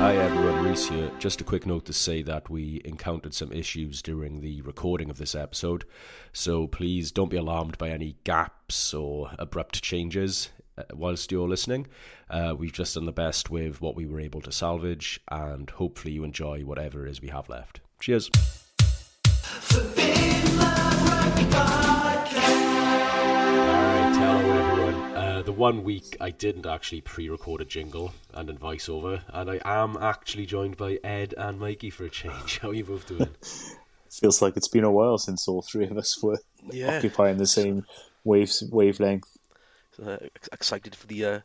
Hi everyone, Rhys here. Just a quick note to say that we encountered some issues during the recording of this episode, so please don't be alarmed by any gaps or abrupt changes uh, whilst you're listening. Uh, we've just done the best with what we were able to salvage, and hopefully you enjoy whatever it is we have left. Cheers. Uh, the one week I didn't actually pre-record a jingle and a voiceover, and I am actually joined by Ed and Mikey for a change. How are you both doing? Feels like it's been a while since all three of us were Yeah. occupying the same waves wavelength. Uh, excited for the uh,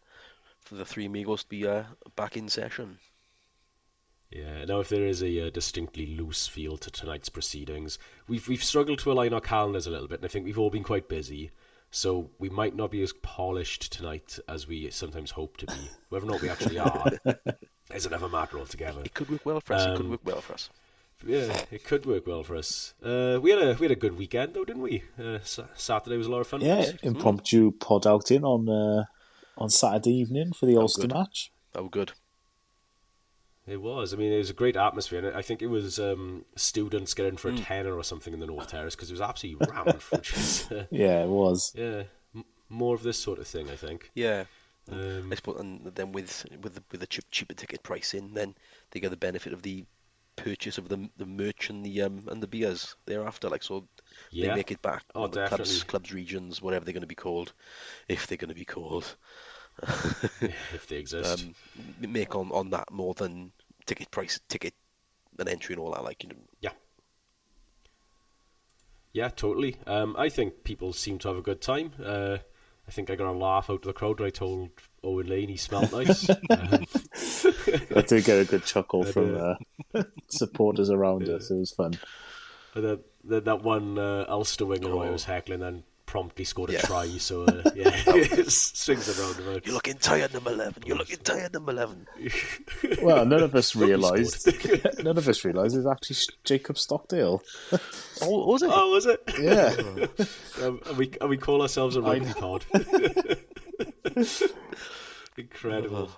for the three amigos to be uh, back in session. Yeah. Now, if there is a uh, distinctly loose feel to tonight's proceedings, we've we've struggled to align our calendars a little bit, and I think we've all been quite busy. So we might not be as polished tonight as we sometimes hope to be. Whether or not we actually are is another matter altogether. It could work well for us. it could Um, work well for us. Yeah, it could work well for us. Uh, we had a we had a good weekend though, didn't we? Uh, Saturday was a lot of fun. Yeah, us. impromptu pod outing on uh, on Saturday evening for the Ulster good. match. Oh, good. It was. I mean, it was a great atmosphere, and I think it was um, students getting for a tenner or something in the North Terrace because it was absolutely rammed. Was, uh, Yeah, it was. yeah, m- more of this sort of thing. I think. Yeah. Um, I suppose, and then with with the, with the cheap, cheaper ticket pricing, then they get the benefit of the purchase of the the merch and the um and the beers thereafter. Like so, Yeah. they make it back. Oh, the clubs, definitely. clubs, regions, whatever they're going to be called, if they're going to be called. if they exist. um, make on, on that more than ticket price, ticket and entry and all that. Like you know, yeah. Yeah, totally. Um, I think people seem to have a good time. Uh, I think I got a laugh out of the crowd when I told Owen Lane he smelled nice. um, I did get a good chuckle But, from uh, uh, supporters around us. It was fun. And then, then that one uh, Ulster winger who I Oh. was heckling then promptly scored a Yeah. try. So uh, yeah, swings around about. you're looking tired, number eleven. You're looking tired, number eleven. Well, none of us realised. none of us realised it was actually Jacob Stockdale. Oh, was it? Oh, was it? Yeah, Um, and we and we call ourselves a rugby pod. incredible,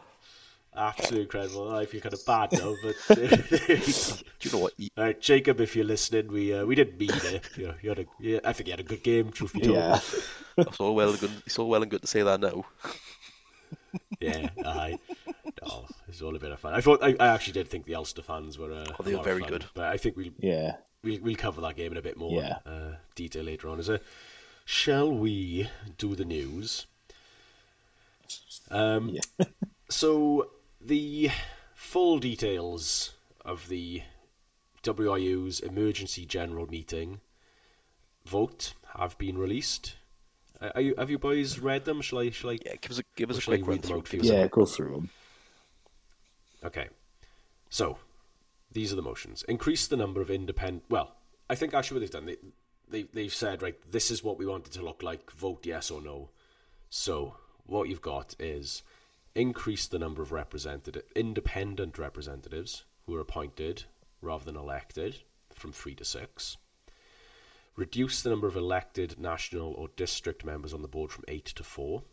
absolutely incredible. I feel kind of bad now, but Do you know what? He- uh, Jacob, if you're listening, we uh, we didn't mean it. You, know, you had a, yeah, I think you had a good game. Truth be told, yeah. It's all well and good. It's all well and good to say that now. yeah, aye. No, it's all a bit of fun. I thought I, I actually did think the Ulster fans were. Uh, Oh, they were very fun, good. but I think we'll Yeah. we'll, we'll cover that game in a bit more Yeah. uh, detail later on. Is it? Shall we do the news? Um, Yeah. so the full details of the WRU's emergency general meeting vote have been released. Uh, Are you, have you boys read them? Shall I? Shall I? Yeah, give us a give us a quick read them through. out for you? Yeah, go through them. Okay. So, these are the motions. Increase the number of independent. Well, I think actually what they've done, they, they, they've said, right, this is what we want it to look like. Vote yes or no. So, what you've got is increase the number of representative, independent representatives who are appointed rather than elected from three to six. Reduce the number of elected national or district members on the board from eight to four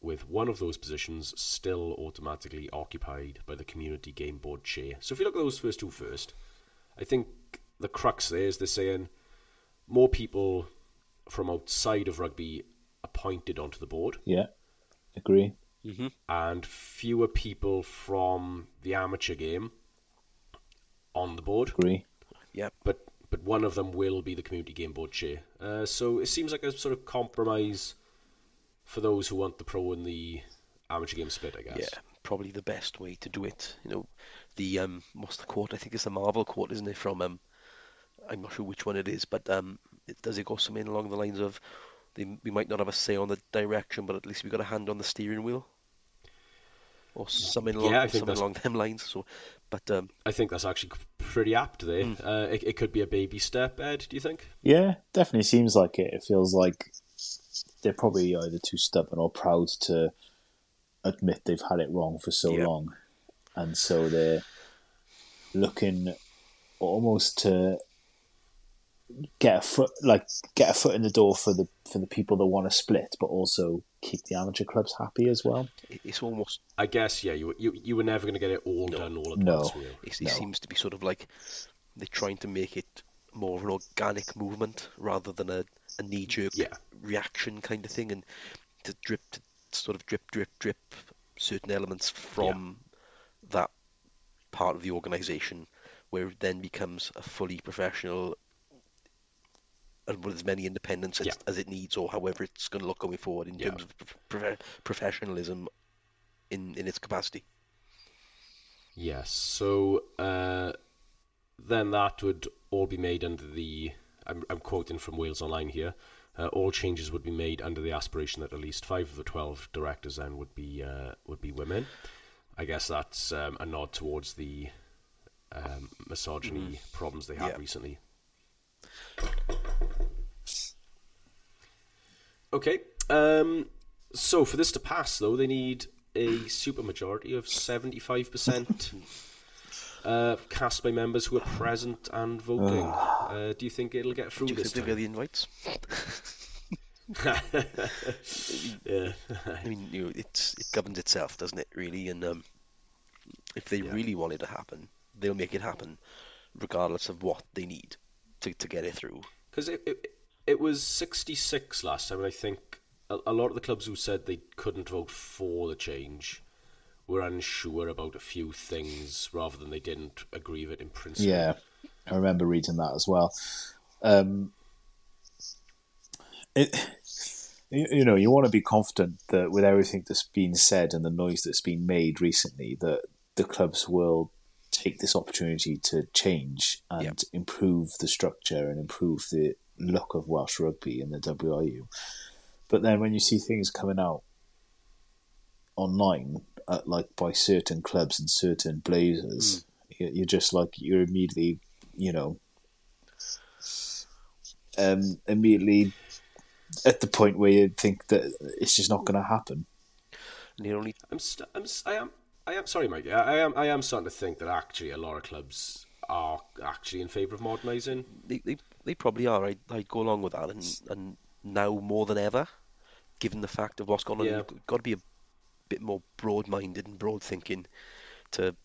with one of those positions still automatically occupied by the community game board chair. So if you look at those first two first, I think the crux there is they're saying more people from outside of rugby appointed onto the board Yeah, agree. And fewer people from the amateur game on the board Agree. Yeah, but but one of them will be the community game board chair. Uh, so it seems like a sort of compromise for those who want the pro and the amateur game split, I guess. yeah, probably the best way to do it. You know, the um, what's the quote? I think it's the Marvel quote, isn't it? From um, I'm not sure which one it is, but um, it, does it go something along the lines of, they, we might not have a say on the direction, but at least we've got a hand on the steering wheel, or something along, Yeah, I something along them lines. So, but um, I think that's actually pretty apt there. Hmm. Uh, it, it could be a baby step, Ed, do you think? Yeah, definitely seems like it. It feels like they're probably either too stubborn or proud to admit they've had it wrong for so Yeah. long, and so they're looking almost to get a foot like get a foot in the door for the for the people that want to split, but also keep the amateur clubs happy as well. It's almost. I guess yeah. You you you were never going to get it all No. done all at No. once. were? It, it No. seems to be sort of like they're trying to make it more of an organic movement rather than a, a knee jerk Yeah. reaction kind of thing, and to drip, to sort of drip, drip, drip certain elements from that part of the organisation, where it then becomes a fully professional and with as many independents as, Yeah. as it needs, or however it's going to look going forward in Yeah. terms of prof- professionalism in in its capacity. Yes. So uh, then that would all be made under the. I'm, I'm quoting from Wales Online here. Uh, all changes would be made under the aspiration that at least five of the twelve directors then would be uh, would be women. I guess that's um, a nod towards the um, misogyny problems they had Yeah. recently. Okay. Um, so for this to pass, though, they need a supermajority of seventy-five percent uh, cast by members who are present and voting. uh, do you think it'll get through Do you this think they'll get time? the invites? yeah. I mean, you know, it's it governs itself, doesn't it? Really, and um, if they Yeah. really want it to happen, they'll make it happen, regardless of what they need to to get it through. Because it, it it was sixty six last time, and I think a, a lot of the clubs who said they couldn't vote for the change were unsure about a few things, rather than they didn't agree with it in principle. Yeah, I remember reading that as well. Um, it, you, you know, you want to be confident that with everything that's been said and the noise that's been made recently, that the clubs will take this opportunity to change and Yep. improve the structure and improve the look of Welsh rugby in the WRU. But then when you see things coming out online, uh, like by certain clubs and certain blazers, you- you're just like you're immediately, you know, um, immediately at the point where you think that it's just not going to happen. And the only I'm, st- I'm I am I am sorry, Mike. I, I am I am starting to think that actually a lot of clubs are actually in favour of modernising. they, they, they probably are. I I go along with that, and and now more than ever, given the fact of what's gone on, Yeah. you've got to be a bit more broad-minded and broad-thinking to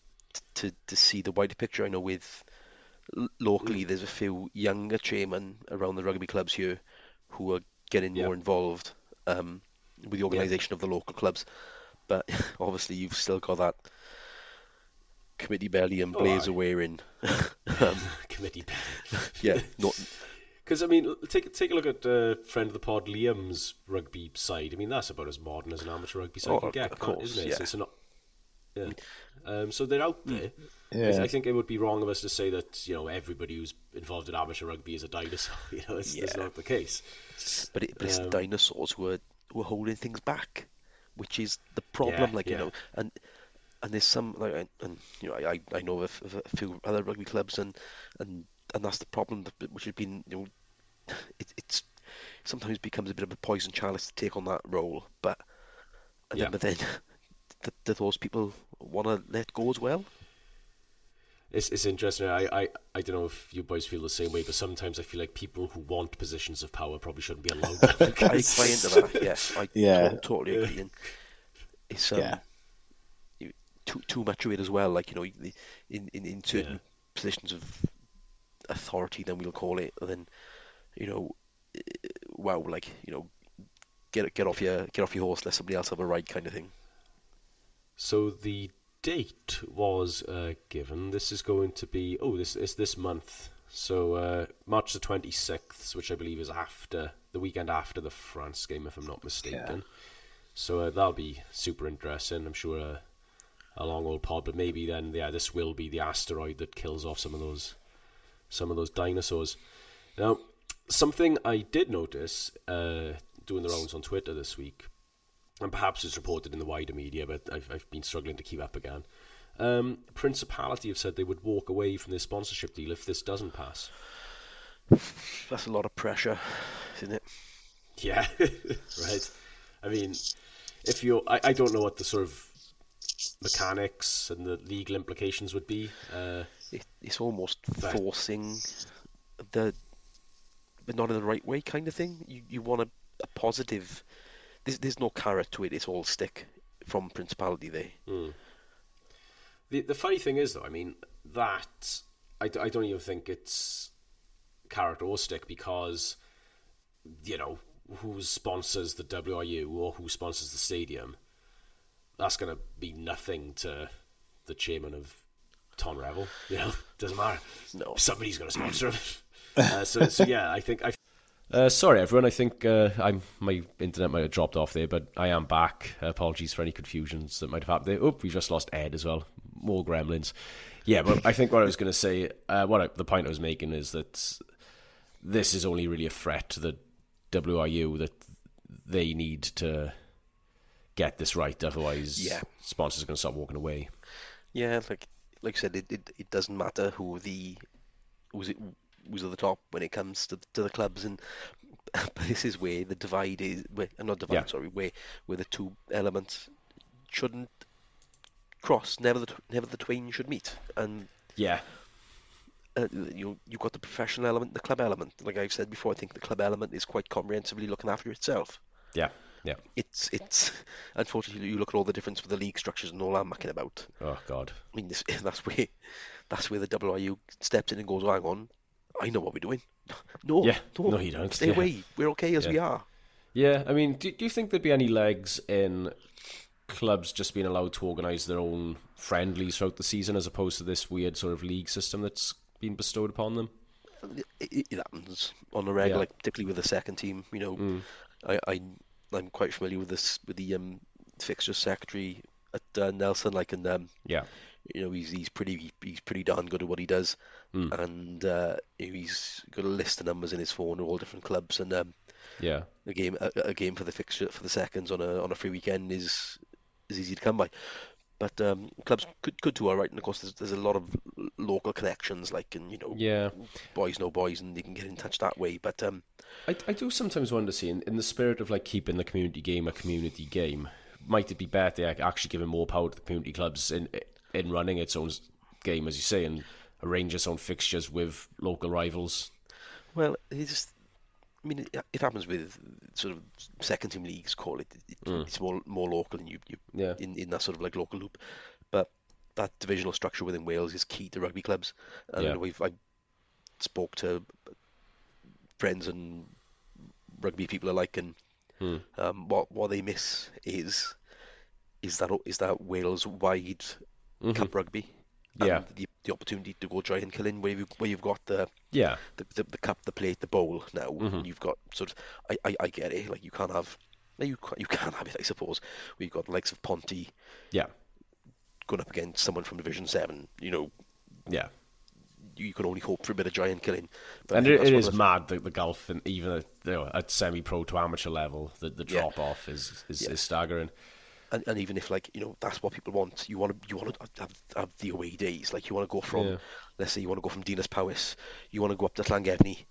to to see the wider picture. I know with locally, there's a few younger chairmen around the rugby clubs here who are getting Yeah. more involved um, with the organisation of the local clubs, but obviously you've still got that committee belly and Oh, blazer aye. wearing. um, Committee. yeah, not Because I mean, take take a look at uh, friend of the pod Liam's rugby side. I mean, that's about as modern as an amateur rugby side Oh, can get, of course, isn't it? yeah. It's, it's not. Yeah. Um, so they're out there. I, Yeah. I think it would be wrong of us to say that you know everybody who's involved in amateur rugby is a dinosaur. You know, it's, it's Yeah. not the case. But, it, but it's the Um, dinosaurs who are who are holding things back, which is the problem. Yeah, like you know, and and there's some like and- you know I I know of, of a few other rugby clubs and and and that's the problem which has been you know it, it's sometimes becomes a bit of a poison chalice to take on that role, but and Yeah. then, but then do, do those people want to let go as well? It's it's interesting. I, I I don't know if you boys feel the same way, but sometimes I feel like people who want positions of power probably shouldn't be allowed. them, I because- buy into that. Yeah, I Yeah. to- totally agree. And it's um, Yeah. too too much of it as well. Like you know, in in, in certain Yeah. positions of authority, then we'll call it. Then you know, eh, wow, like you know, get get off your get off your horse, let somebody else have a ride, kind of thing. So the date was uh, given. This is going to be oh this is this month. So uh, March the twenty sixth, which I believe is after the weekend after the France game, if I'm not mistaken. So uh, that'll be super interesting. I'm sure uh, a long old pod, but maybe then yeah, this will be the asteroid that kills off some of those some of those dinosaurs. Now, something I did notice uh, doing the rounds on Twitter this week and perhaps it's reported in the wider media, but I've, I've been struggling to keep up again. Um, Principality have said they would walk away from their sponsorship deal if this doesn't pass. That's a lot of pressure, isn't it? Yeah, right. I mean, if you're, I, I don't know what the sort of mechanics and the legal implications would be. Uh, it it's almost forcing the but not in the right way, kind of thing. You you want a, a positive. There's there's no carrot to it. It's all stick from Principality there. Mm. The the funny thing is though, I mean that I, I don't even think it's carrot or stick because you know who sponsors the WRU or who sponsors the stadium. That's going to be nothing to the chairman of Tonyrefail. You know, doesn't matter. No, somebody's going to sponsor him. uh, so, so yeah, I think I. Uh, sorry, everyone. I think uh, I'm my internet might have dropped off there, but I am back. apologies for any confusions that might have happened there. Oh, we just lost Ed as well. More gremlins. Yeah, but I think what I was going to say, uh, what I, the point I was making is that this is only really a threat to the WRU that they need to get this right. Otherwise, yeah. sponsors are going to start walking away. Yeah, like like I said, it, it, it doesn't matter who the who's it who's at the top when it comes to to the clubs, and but this is where the divide is. Where, uh, not divide, yeah. sorry, where where the two elements shouldn't cross. Never the never the twain should meet, and yeah, uh, you you've got the professional element, the club element. Like I've said before, I think the club element is quite comprehensively looking after itself. Yeah, yeah. It's it's unfortunately you look at all the difference with the league structures and all I'm mucking about. Oh God. I mean, this, that's where that's where the WRU steps in and goes, "Hang on, I know what we're doing." No, yeah, no, no, you don't. Stay yeah. away. We're okay as yeah. we are. Yeah, I mean, do, do you think there'd be any legs in clubs just being allowed to organise their own friendlies throughout the season, as opposed to this weird sort of league system that's been bestowed upon them? It, it happens on a regular, Yeah. like particularly with the second team. You know, Mm. I, I I'm quite familiar with this with the um, fixture secretary at uh, Nelson. Like, and um, Yeah. You know, he's he's pretty he's pretty darn good at what he does, Mm. and uh, he's got a list of numbers in his phone of all different clubs, and um, Yeah. a game a, a game for the fixture for the seconds on a on a free weekend is is easy to come by. But um, clubs could could do all right, and of course there's there's a lot of local connections, like and you know Yeah. boys know boys, and they can get in touch that way. But um, I, I do sometimes wonder, see, in, in the spirit of like keeping the community game a community game, might it be better actually giving more power to the community clubs in in running its own game, as you say, and arrange its own fixtures with local rivals? Well, it's I mean, it, it happens with sort of second team leagues. Call it, it Mm. it's more more local, and you, you Yeah. in in that sort of like local loop. But that divisional structure within Wales is key to rugby clubs, and Yeah. we've I spoke to friends and rugby people alike, and Hmm. um, what what they miss is is that is that Wales wide Mhm. cup rugby. And Yeah. the, the opportunity to go try and kill in where you where you've got the Yeah. the, the, the cup, the plate, the bowl now. Mhm. You've got sort of, I, I, I get it. Like you can't have, you can, you can have it, I suppose. We've got the likes of Ponty Yeah. going up against someone from Division Seven. You know, Yeah. you, can only hope for a bit of giant killing. But And it, it is mad that the golf, and even at, you know, at semi-pro to amateur level, the, the Yeah. drop off is is, Yeah. is staggering. And, and even if like you know that's what people want, you want to you want to have, have the away days. Like you want to go from, Yeah. let's say you want to go from Dinas Powys, you want to go up to Llangefni.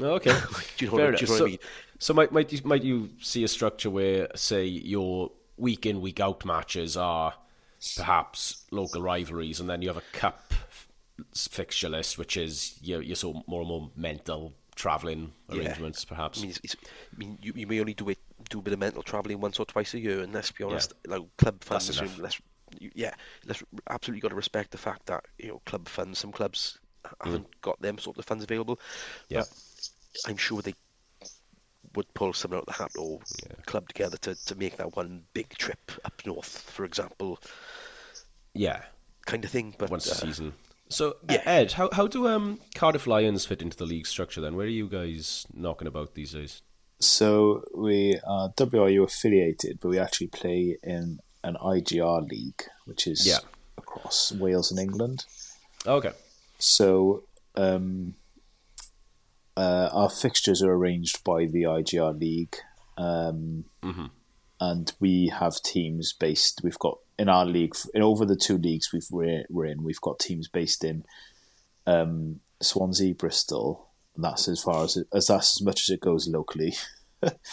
Oh, Okay. Do you know, Fair what, do you know what So- I mean? So might might you might you see a structure where say your week in week out matches are perhaps local rivalries, and then you have a cup fixture list, which is your your sort of more and more mental travelling Yeah. arrangements, perhaps. I mean, it's, it's, I mean, you, you may only do it do a bit of mental travelling once or twice a year, and let's be honest, like club funds, let's you, yeah, let's absolutely got to respect the fact that you know club funds, some clubs haven't got them sort of funds available. Mm. Yeah. But I'm sure they would pull someone out of the hat or club together to, to make that one big trip up north, for example, yeah, kind of thing. But once a uh, season. So yeah. Ed, how how do um Cardiff Lions fit into the league structure then? Where are you guys knocking about these days? So we are WRU affiliated, but we actually play in an IGR league, which is Yeah. across Wales and England. Okay. So um, uh, our fixtures are arranged by the IGR league, um, Mhm. and we have teams based. We've got in our league, in over the two leagues we've we're, we're in, we've got teams based in um, Swansea, Bristol. That's as far as it, as that's as much as it goes locally.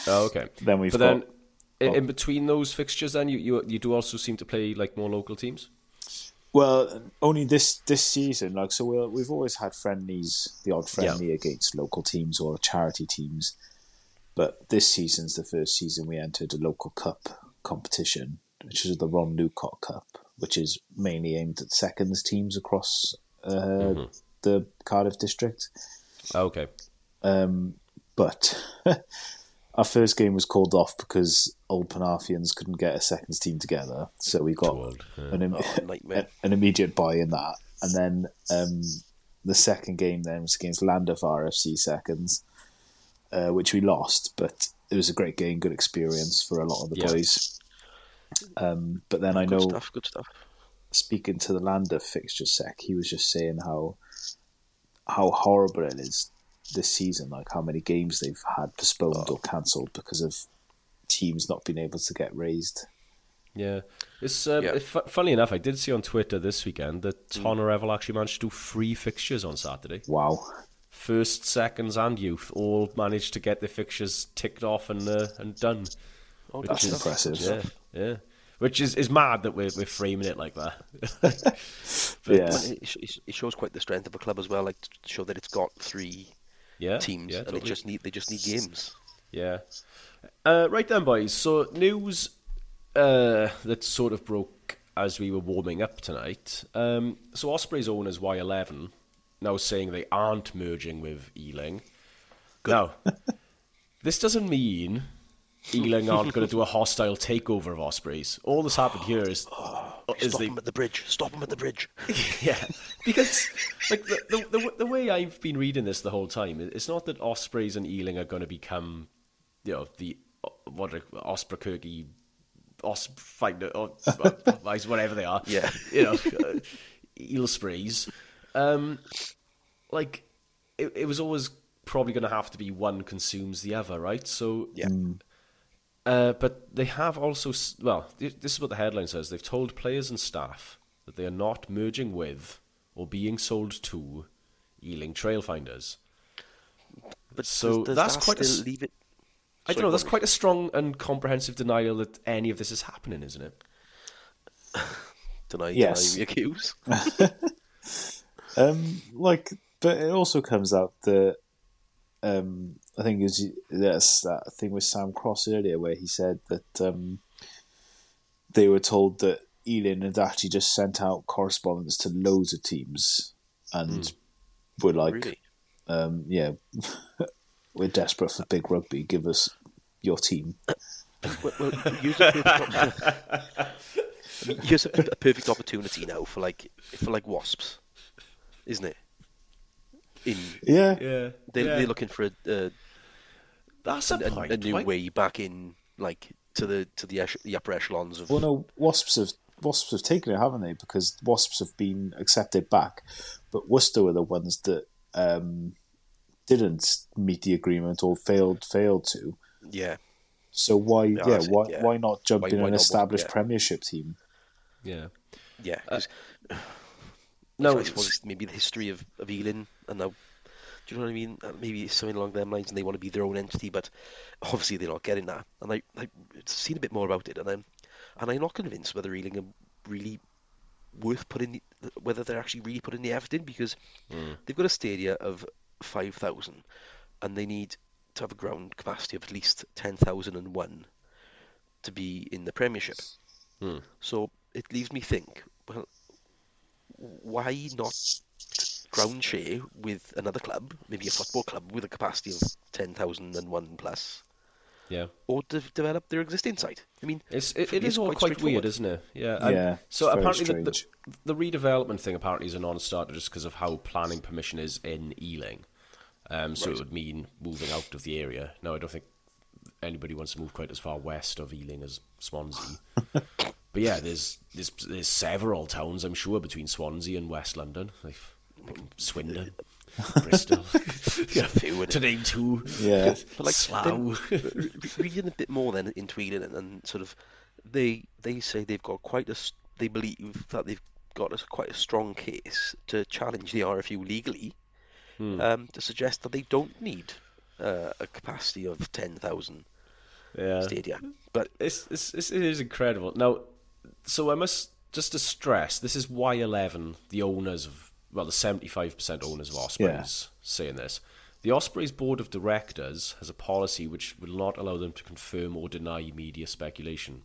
Oh, okay. Then we've but got then in, in between those fixtures, then you, you you do also seem to play like more local teams. Well, only this this season. Like, so we we've always had friendlies, the odd friendly against local teams or charity teams. But this season's the first season we entered a local cup competition, which is the Ron Lucott Cup, which is mainly aimed at seconds teams across uh, the Cardiff district. Okay. Um, but our first game was called off because Old Penarthians couldn't get a seconds team together, so we got old, yeah. an, im- Oh, nightmare. an immediate buy in that, and then um, the second game then was against Llandaff RFC seconds, uh, which we lost, but it was a great game, good experience for a lot of the Yeah. boys. Um, but then I Good know stuff. Good stuff. speaking to the Llandaff fixture sec, he was just saying how how horrible it is this season, like how many games they've had postponed or cancelled because of teams not being able to get raised. Yeah, it's um, Yeah. it- fu- funny enough. I did see on Twitter this weekend that Tonyrefail actually managed to do three fixtures on Saturday. Wow. First, seconds, and youth all managed to get their fixtures ticked off and uh, and done. Oh, That's good stuff. impressive. Yeah, yeah. Which is, is mad that we're we're framing it like that. yeah. But it, it- it shows quite the strength of a club as well, like to show that it's got three yeah, teams, yeah, and totally. they just need they just need games. Yeah. Uh, right then, boys. So news uh, that sort of broke as we were warming up tonight. Um, so Osprey's owners Y11 now saying they aren't merging with Ealing. Now, this doesn't mean Ealing aren't going to do a hostile takeover of Ospreys. All that's happened here is, is Stop they them at the bridge. Stop them at the bridge. yeah, because like the, the the the way I've been reading this the whole time, it's not that Ospreys and Ealing are going to become, you know, the uh, what are Osprey Os fighter or uh, whatever they are. Yeah. you know, uh, eel sprays. Um, like it, it was always probably going to have to be one consumes the other, right? So Yeah. Uh, but they have also, well, this is what the headline says. They've told players and staff that they are not merging with or being sold to Ealing Trailfinders. But So does, does that's that quite a leave it. I don't know, that's quite a strong and comprehensive denial that any of this is happening, isn't it? Deny, Yes. deny, accuse. Um, like, but it also comes out that um, I think it was that's that thing with Sam Cross earlier where he said that um, they were told that Ealing had actually just sent out correspondence to loads of teams and were like, Really? um, "Yeah, we're desperate for big rugby. Give us your team." well, well, here's a perfect, op- I mean, here's a, a perfect opportunity now for like for like wasps, isn't it? In Yeah, Yeah. they, they're looking for a, a, That's a, a, point. a new Why- way back in like to the to the, ech- the upper echelons of Well, no, wasps have wasps have taken it, haven't they? Because wasps have been accepted back, but Worcester were the ones that um, didn't meet the agreement or failed failed to. yeah. So why, yeah, that's it, why yeah. why not jump Why- in why an not established Worcester, yeah. Premiership team? Yeah. Yeah, 'cause No, I suppose it's maybe the history of, of Ealing, and now, do you know what I mean? Uh, Maybe it's something along them lines, and they want to be their own entity, but obviously they're not getting that. And I, I've seen a bit more about it, and I'm, and I'm not convinced whether Ealing are really worth putting, the, whether they're actually really putting the effort in, because they've got a stadia of five thousand, and they need to have a ground capacity of at least ten thousand and one to be in the Premiership. So it leaves me think, well, why not ground share with another club, maybe a football club with a capacity of 10,001 plus, Yeah. or de- develop their existing site? I mean, It's, it, for it me, is it's all quite quite, weird, isn't it? Yeah. and Yeah, So apparently the, the, the redevelopment thing apparently is a non-starter just because of how planning permission is in Ealing. Um, so it would mean moving out of the area. No, I don't think anybody wants to move quite as far west of Ealing as Swansea. but yeah, there's there's there's several towns I'm sure between Swansea and West London, like, like Swindon, Bristol, yeah, to name two. Yeah. But like Slough. then, re- reading a bit more then in Ealing and, and sort of they they say they've got quite a they believe that they've got a, quite a strong case to challenge the RFU legally um, to suggest that they don't need uh, a capacity of ten thousand yeah. stadia. But It's, it's, it's, it is incredible. Now, so I must just to stress, this is Y11, the owners of, well, the 75% owners of Ospreys saying this. The Ospreys board of directors has a policy which will not allow them to confirm or deny media speculation.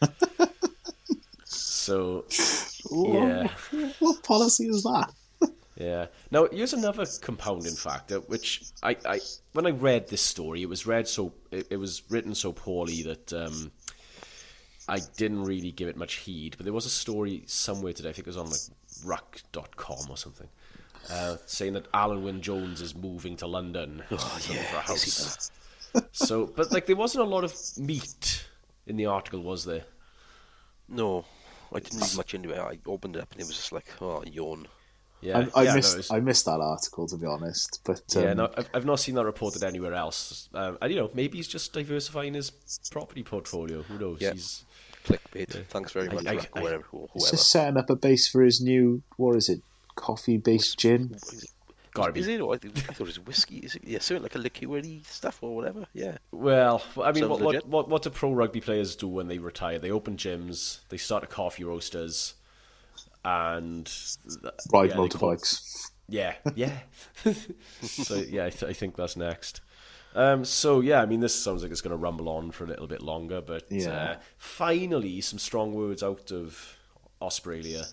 so, yeah. What policy is that? Yeah. Now, here's another compounding factor, which I, I when I read this story, it was read so it, it was written so poorly that um, I didn't really give it much heed. But there was a story somewhere today, I think it was on like ruck.com or something, uh, saying that Alun Wyn Jones is moving to London oh, yeah, for a house. so, but like there wasn't a lot of meat in the article, was there? No, I didn't read much into it. I opened it up and it was just like, oh, yawn. Yeah, I, I yeah, missed no, I missed that article to be honest. But um... yeah, no, I've, I've not seen that reported anywhere else. Um, and you know, maybe he's just diversifying his property portfolio. Who knows? Yeah. He's clickbait. Yeah. Thanks very much, I, I, I, whoever. He's just setting up a base for his new what is it? Coffee based gin. Gotta be. Is it? I, thought it was whiskey. Is it? Yeah, something like a liqueur stuff or whatever. Yeah. Well, I mean, what, what, what, what do pro rugby players do when they retire? They open gyms. They start a coffee roasters and ride yeah, motorbikes. Yeah, yeah. so yeah, I, th- I, think that's next. Um, so yeah, I mean, this sounds like it's going to rumble on for a little bit longer, but yeah. uh, finally, some strong words out of Australia.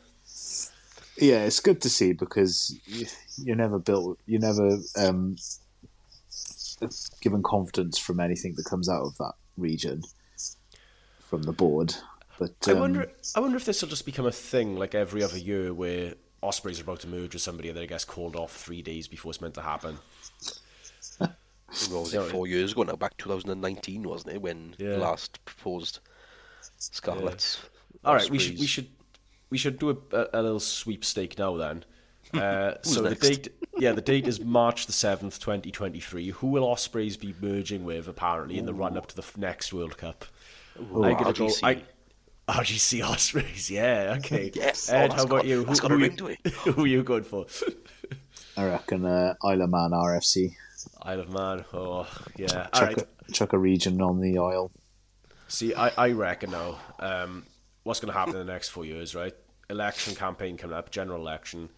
Yeah, it's good to see because you, you're never built, you're never um, given confidence from anything that comes out of that region from the board. But um, I wonder, I wonder if this will just become a thing like every other year, where Ospreys are about to merge with somebody and then it gets called off three days before it's meant to happen. What was it, four years ago now? Back 2019, wasn't it? When yeah. the last proposed Scarlets. Yeah. All right, we should we should we should do a, a little sweepstake now then. Uh, so next? the date, yeah, the date is March the seventh, twenty twenty three. Who will Ospreys be merging with? Apparently, in the run up to the next World Cup. Ooh, I'm gonna go. I, RGC Ospreys, yeah, okay. yes. Ed, oh, how about got, you? Who, who, you who are you going for? I reckon uh, Isle of Man RFC. Isle of Man, oh yeah. Chuck, All right. a, chuck a region on the Isle. See, I, I reckon now, um, what's going to happen in the next four years, right? Election campaign coming up, general election.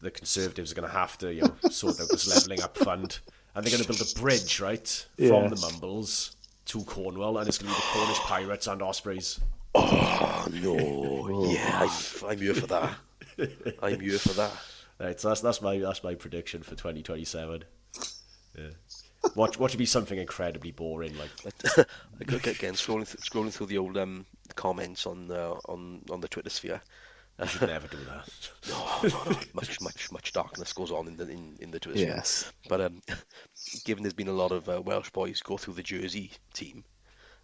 The Conservatives are going to have to, you know, sort out this levelling up fund, and they're going to build a bridge, right, yeah. from the Mumbles to Cornwall, and it's going to be the Cornish Pirates and Ospreys. Oh no! yeah, I'm, I'm here for that. I'm here for that. Right, so that's that's my that's my prediction for 2027. Yeah. Watch watch it be something incredibly boring like. again, scrolling th- scrolling through the old um, comments on uh, on on the Twitter sphere. You should never do that. no, no, no, much much much darkness goes on in the in, in the Twitter yes. sphere. But um, given there's been a lot of uh, Welsh boys go through the Jersey team,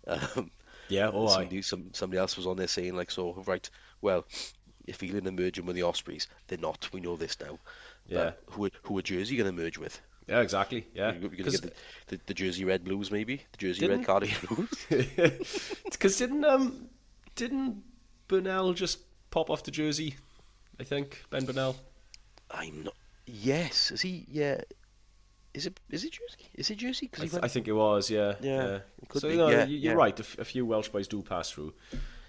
um, yeah, oh, somebody, some, somebody else was on there saying like, so right, well, if Ealing are merging with the Ospreys, they're not. We know this now. Yeah. But who who are Jersey going to merge with? Yeah, exactly. Yeah, you're, to get the, the, the, Jersey Red Blues, maybe the Jersey Red Cardiff Blues. Because didn't um didn't Burnell just pop off the Jersey? I think Ben Burnell. I'm not. Yes, is he? Yeah, is it is it Jersey? Is it Jersey? I, th- I, think it was. Yeah. Yeah. yeah. So you know, yeah, you're yeah. right. A few Welsh boys do pass through.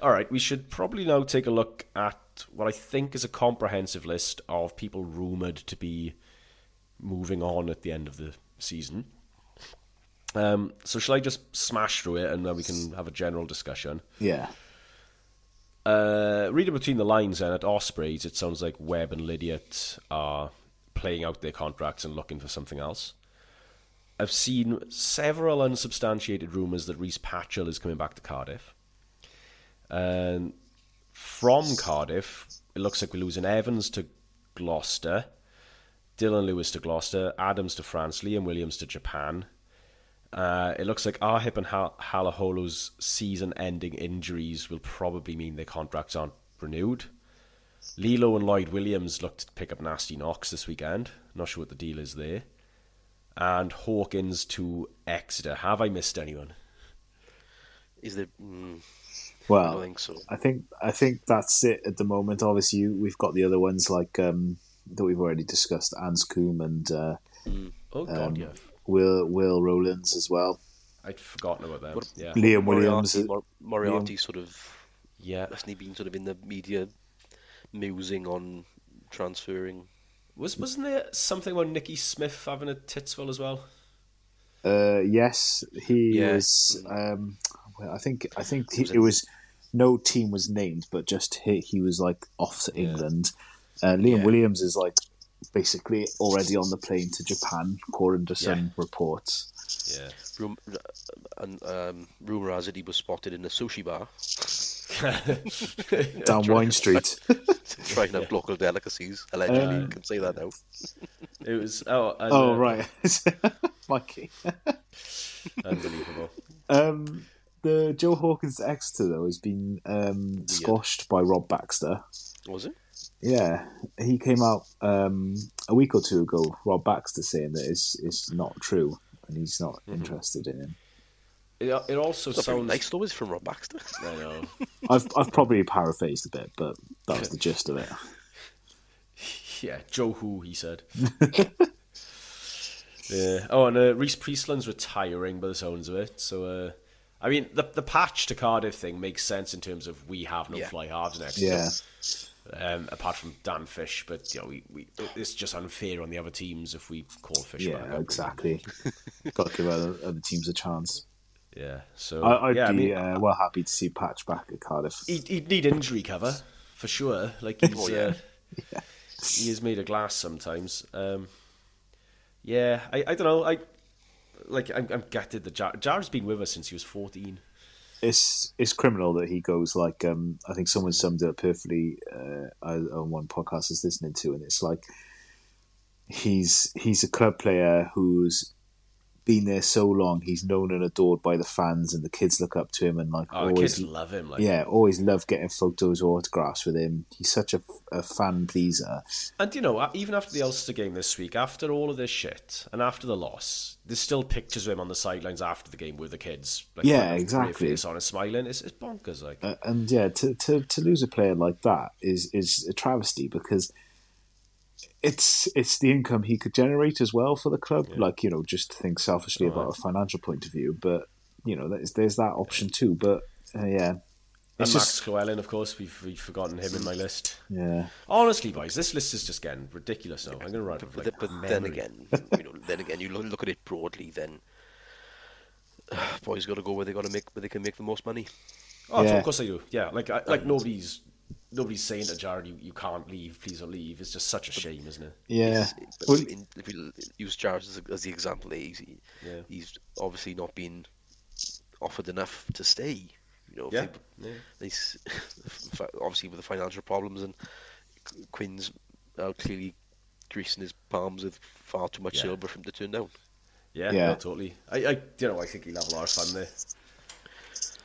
All right, we should probably now take a look at what I think is a comprehensive list of people rumored to be moving on at the end of the season. Um, so shall I just smash through it and then we can have a general discussion? Yeah. Uh, reading between the lines then at Ospreys, it sounds like Webb and Lydiate are playing out their contracts and looking for something else. I've seen several unsubstantiated rumours that Rhys Patchell is coming back to Cardiff. And from Cardiff, it looks like we're losing Evans to Gloucester, Dylan Lewis to Gloucester, Adams to France, Liam Williams to Japan. Uh, it looks like Arhip and Hal- Halaholo's season ending injuries will probably mean their contracts aren't renewed. Lilo and Lloyd Williams looked to pick up nasty knocks this weekend. Not sure what the deal is there. And Hawkins to Exeter. Have I missed anyone? Is there? Mm, well, I think so. I think I think that's it at the moment. Obviously, we've got the other ones like um, that we've already discussed, Anscombe and uh, mm. oh god, um, yeah, Will Will Rowlands as well. I'd forgotten about them. yeah, Liam Williams, Moriarty, Moriarty Liam. sort of yeah, hasn't he been sort of in the media musing on transferring. Was wasn't there something about Nicky Smith having a Titsville as well? Uh, yes, he Yeah. was. Um, well, I think I think he, it was no team was named, but just he, he was like off to England. Uh, Liam Yeah. Williams is like basically already on the plane to Japan, according to some Yeah. reports. Yeah. Rum- and um, rumor has it he was spotted in a sushi bar Down Wine Street. trying out local delicacies. Allegedly, Uh, you can say that now. It was oh, and, oh uh, right, Mikey. unbelievable. Um, the Joe Hawkins to Exeter though has been um, squashed by Rob Baxter. Was it? Yeah, he came out um, a week or two ago. Rob Baxter saying that it's it's not true and he's not interested in him. It, it also It's sounds. nice though, is from Rob Baxter. I know. I've I've probably paraphrased a bit, but that was the gist of it. Yeah, Joe Who, he said. yeah. Oh, and uh, Rhys Priestland's retiring by the sounds of it. So, uh, I mean, the the patch to Cardiff thing makes sense in terms of we have no Yeah. fly halves next. Yeah, Um, apart from Dan Fish, but you know, we, we it's just unfair on the other teams if we call Fish back yeah, up. exactly. Got to give other, other teams a chance. Yeah. So I, I'd yeah, be I mean, uh, well happy to see Patch back at Cardiff. he'd, he'd need injury cover for sure. Like he's, Oh, yeah. uh, he is made of glass sometimes. Um, yeah, I, I don't know. I like I'm, I'm gutted that Jar, Jar's been with us since he was 14. It's it's criminal that he goes like um, I think someone summed it up perfectly uh, on one podcast I was listening to, and it's like he's he's a club player who's been there so long. He's known and adored by the fans, and the kids look up to him and like Oh, always. kids love him. Like, yeah, always love getting photos or autographs with him. He's such a, a fan pleaser. And you know, uh, even after the Ulster game this week, after all of this shit, and after the loss, there's still pictures of him on the sidelines after the game with the kids. Like, Yeah, exactly. Face on and smiling. It's, it's bonkers. Like, Uh, and yeah, to, to to lose a player like that is is a travesty because it's it's the income he could generate as well for the club. Like you know, just to think selfishly about a financial point of view, but you know, there's there's that option too. But uh, yeah, and it's Max just Llewellyn, of course, we've, we've forgotten him in my list. yeah, Honestly, boys, this list is just getting ridiculous now. I'm going to run it But, like but then again, you know, then again, you look, look at it broadly. Then boys got to go where they got to make where they can make the most money. Oh, Yeah. of course they do. Yeah, like I, like nobody's nobody's saying to Jarrod, you, you can't leave, please don't leave. It's just such a shame, isn't it? yeah. But Well, in, if we use Jarrod as, as the example, he's, he- Yeah. he's obviously not been offered enough to stay. You know, Yeah, they- yeah. he's obviously with the financial problems and Quins uh, clearly greasing his palms with far too much Yeah. silver for him to turn down. Yeah, Yeah. no, totally. I, I, you know, I think he'll have a lot of fun there.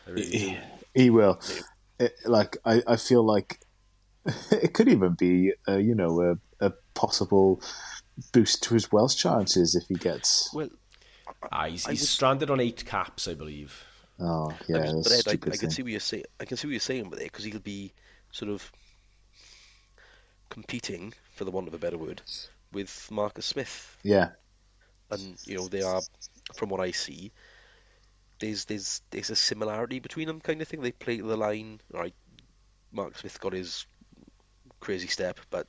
I really do. he, he will. It, like I, I feel like it could even be uh, you know a, a possible boost to his Welsh chances if he gets. Well, Ah, he's, he's was- stranded on eight caps, I believe. Oh yeah, I was, that's but Ed, I, I can thing. see what you're saying. I can see what you're saying with it because he'll be sort of competing, for the want of a better word, with Marcus Smith, Yeah, and you know they are, from what I see, there's there's there's a similarity between them, kind of thing. They play the line. All right, Mark Smith got his crazy step, but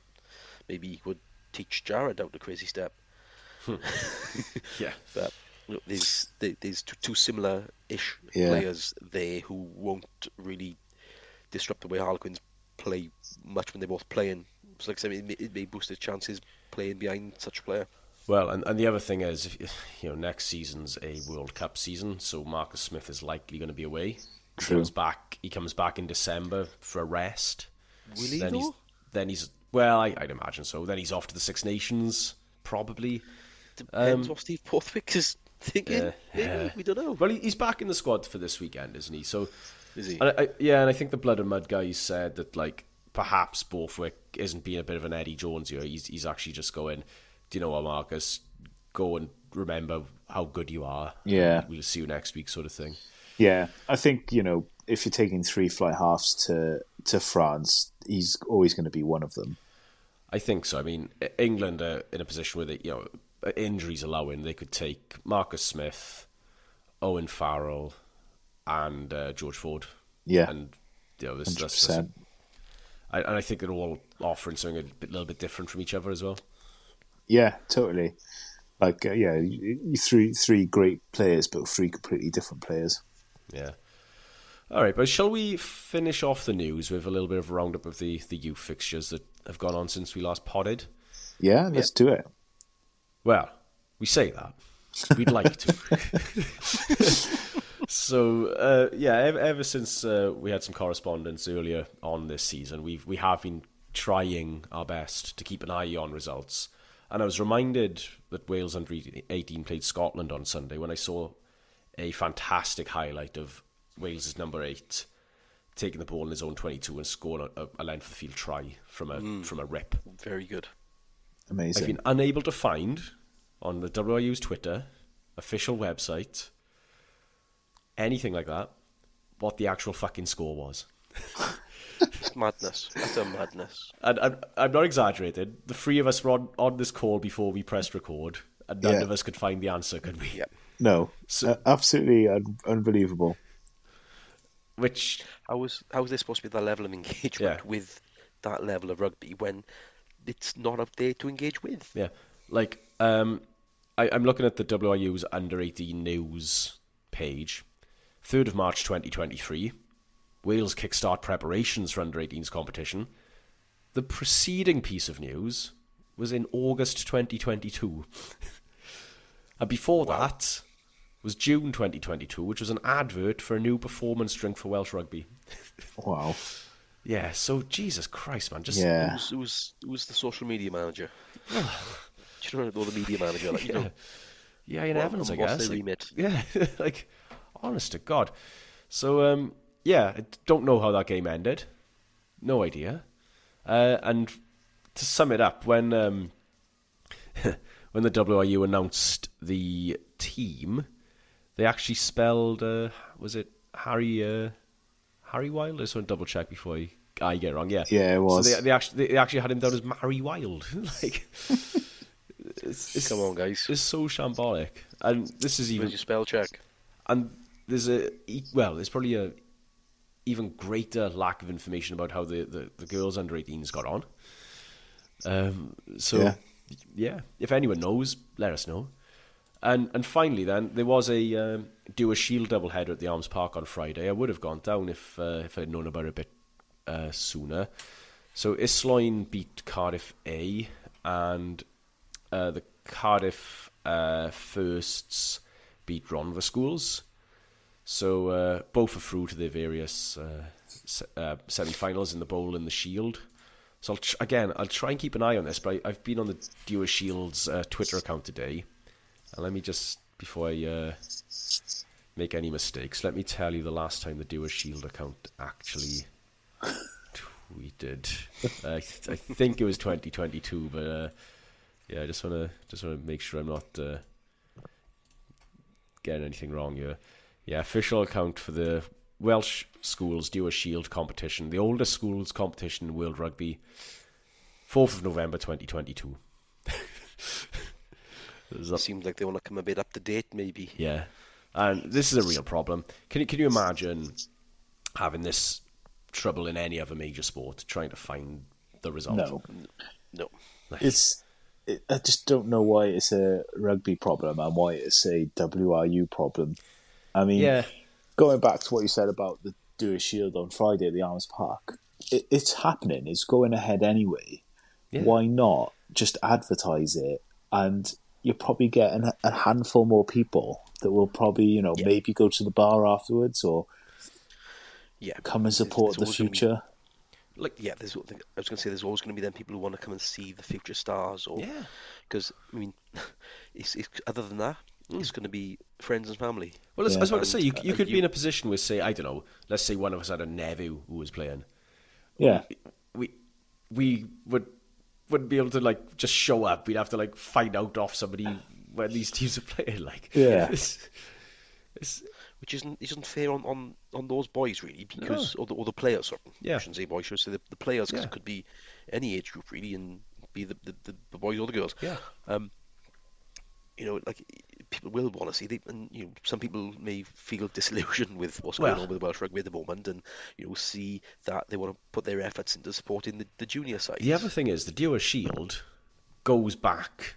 maybe he would teach Jarrod out the crazy step. Hmm. Yeah. But you know, there's there's two, two similar-ish Yeah. players there who won't really disrupt the way Harlequins play much when they're both playing. So like I said, it may, it may boost their chances playing behind such a player. Well, and, and the other thing is, you know, next season's a World Cup season, so Marcus Smith is likely going to be away. He True. comes back. He comes back in December for a rest. Will he then he's then he's well, I, I'd imagine so. Then he's off to the Six Nations, probably. Depends what Steve Borthwick is thinking. Um, Yeah, Maybe yeah. we don't know. Well, he, he's back in the squad for this weekend, isn't he? So, Is he? and I, I, yeah, and I think the Blood and Mud guys said that like perhaps Borthwick isn't being a bit of an Eddie Jones here. He's he's actually just going, do you know what, Marcus? Go and remember how good you are. Yeah. we'll see you next week, sort of thing. yeah. I think you know if you're taking three fly halves to to France, he's always going to be one of them. I think so. I mean, England are in a position where they, you know, injuries allowing, they could take Marcus Smith, Owen Farrell, and uh, George Ford. Yeah, and you know, this, hundred that's, that's percent. I, and I think they're all offering something a bit, little bit different from each other as well. Yeah, totally. Like uh, yeah, you- you- three three great players, but three completely different players. Yeah. All right, but shall we finish off the news with a little bit of a roundup of the, the youth fixtures that have gone on since we last potted? Yeah, let's do it. Well, we say that. We'd like to. so, uh, yeah, ever, ever since uh, we had some correspondence earlier on this season, we've we have been trying our best to keep an eye on results. And I was reminded that Wales under 18 played Scotland on Sunday when I saw a fantastic highlight of Wales's number eight taking the ball in his own 22 and scoring a, a length of the field try from a mm. from a rip. Very good. Amazing. I've been unable to find on the WRU's Twitter, official website, anything like that, what the actual fucking score was. It's madness. That's a madness. And I'm, I'm not exaggerating. The three of us were on, on this call before we pressed record, and none Yeah. of us could find the answer, could we? Yep. No, So- uh, absolutely un- unbelievable. Which, How was how is there supposed to be that level of engagement Yeah. with that level of rugby when it's not up there to engage with? yeah, like, um, I, I'm looking at the WRU's under 18 news page. 3rd of March 2023. Wales kickstart preparations for under 18s competition. The preceding piece of news was in August 2022. and before that was June 2022, which was an advert for a new performance drink for Welsh rugby. Wow. Yeah, so Jesus Christ, man, just Yeah. Who's, who's, who's the social media manager? Do you know the media manager? Like, you know, Yeah, in What- Evans, I guess. Like, yeah, like, honest to God. So, um, yeah, I don't know how that game ended. No idea. Uh, and to sum it up, when um, when the WRU announced the team, they actually spelled uh, was it Harry uh, Harry Wild? I just want to double check before I, I get it wrong. Yeah, Yeah, it was. So they, they actually they actually had him down as Mary Wild. like, it's, it's, come on, guys. it's so shambolic, and this is even Where's your spell check? and there's a well, there's probably a even greater lack of information about how the, the, the girls under 18s got on. Um, so Yeah. yeah. if anyone knows, let us know. And and finally, then there was a um, Dewar Shield double header at the Arms Park on Friday. I would have gone down if uh, if I'd known about it a bit uh, sooner. So Isloin beat Cardiff A, and uh, the Cardiff uh, firsts beat Rhondda schools. So uh, both are through to their various uh, se- uh, semi-finals in the bowl and the shield. So I'll tr- again, I'll try and keep an eye on this. But I, I've been on the Dewar Shields uh, Twitter account today, and let me just before I uh, make any mistakes, let me tell you the last time the Dewar Shield account actually tweeted. I, th- I think it was 2022, but uh, yeah, I just wanna just wanna make sure I'm not uh, getting anything wrong here. Yeah, official account for the Welsh schools Dewar Shield competition, the oldest schools competition in World Rugby, 4th of November 2022. There's a- Seems like they want to come a bit up to date, maybe. yeah, and this is a real problem. Can you can you imagine having this trouble in any other major sport, trying to find the result? No, No. it's. It, I just don't know why it's a rugby problem and why it's a WRU problem. I mean, Yeah, going back to what you said about the Dewar Shield on Friday at the Arms Park, it, it's happening. It's going ahead anyway. Yeah. Why not just advertise it? And you'll probably get an, a handful more people that will probably, you know, Yeah. maybe go to the bar afterwards or Yeah. come and support there's the gonna be- future. like Yeah, there's. I was going to say there's always going to be them people who want to come and see the future stars, or yeah. because I mean, it's, it's other than that, it's going to be friends and family. Well, I was- I was about to say you, you could be in a position where, say, I don't know, let's say one of us had a nephew who was playing. Yeah. we we would wouldn't be able to like just show up. We'd have to like find out off somebody when these teams are playing. Like, Yeah. it's, it's, which isn't isn't fair on, on, on those boys really because or the, or the players sorry. Yeah. I shouldn't say boys, should say the, the players because Yeah. it could be any age group really and be the, the, the, the boys or the girls. yeah, Um, you know, like people will want to see. They, and you know, some people may feel disillusioned with what's Well- going on with Welsh rugby at the moment, and you know, see that they want to put their efforts into supporting the, the junior side. The other thing is the Dewar Shield goes back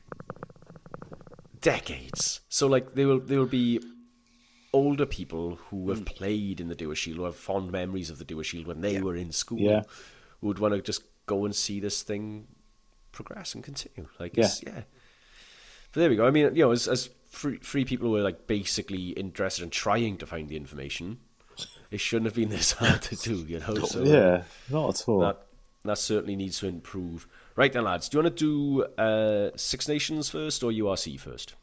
decades. So like there will there will be older people who have mm. played in the Dewar Shield, or have fond memories of the Dewar Shield when they were in school, Yeah. who would want to just go and see this thing progress and continue. Like it's, yeah. But there we go. I mean, you know, as as three, three people who are like basically interested in trying to find the information, it shouldn't have been this hard to do, you know. So yeah, not at all. that that certainly needs to improve. Right then, lads, do you want to do uh, Six Nations first or URC first?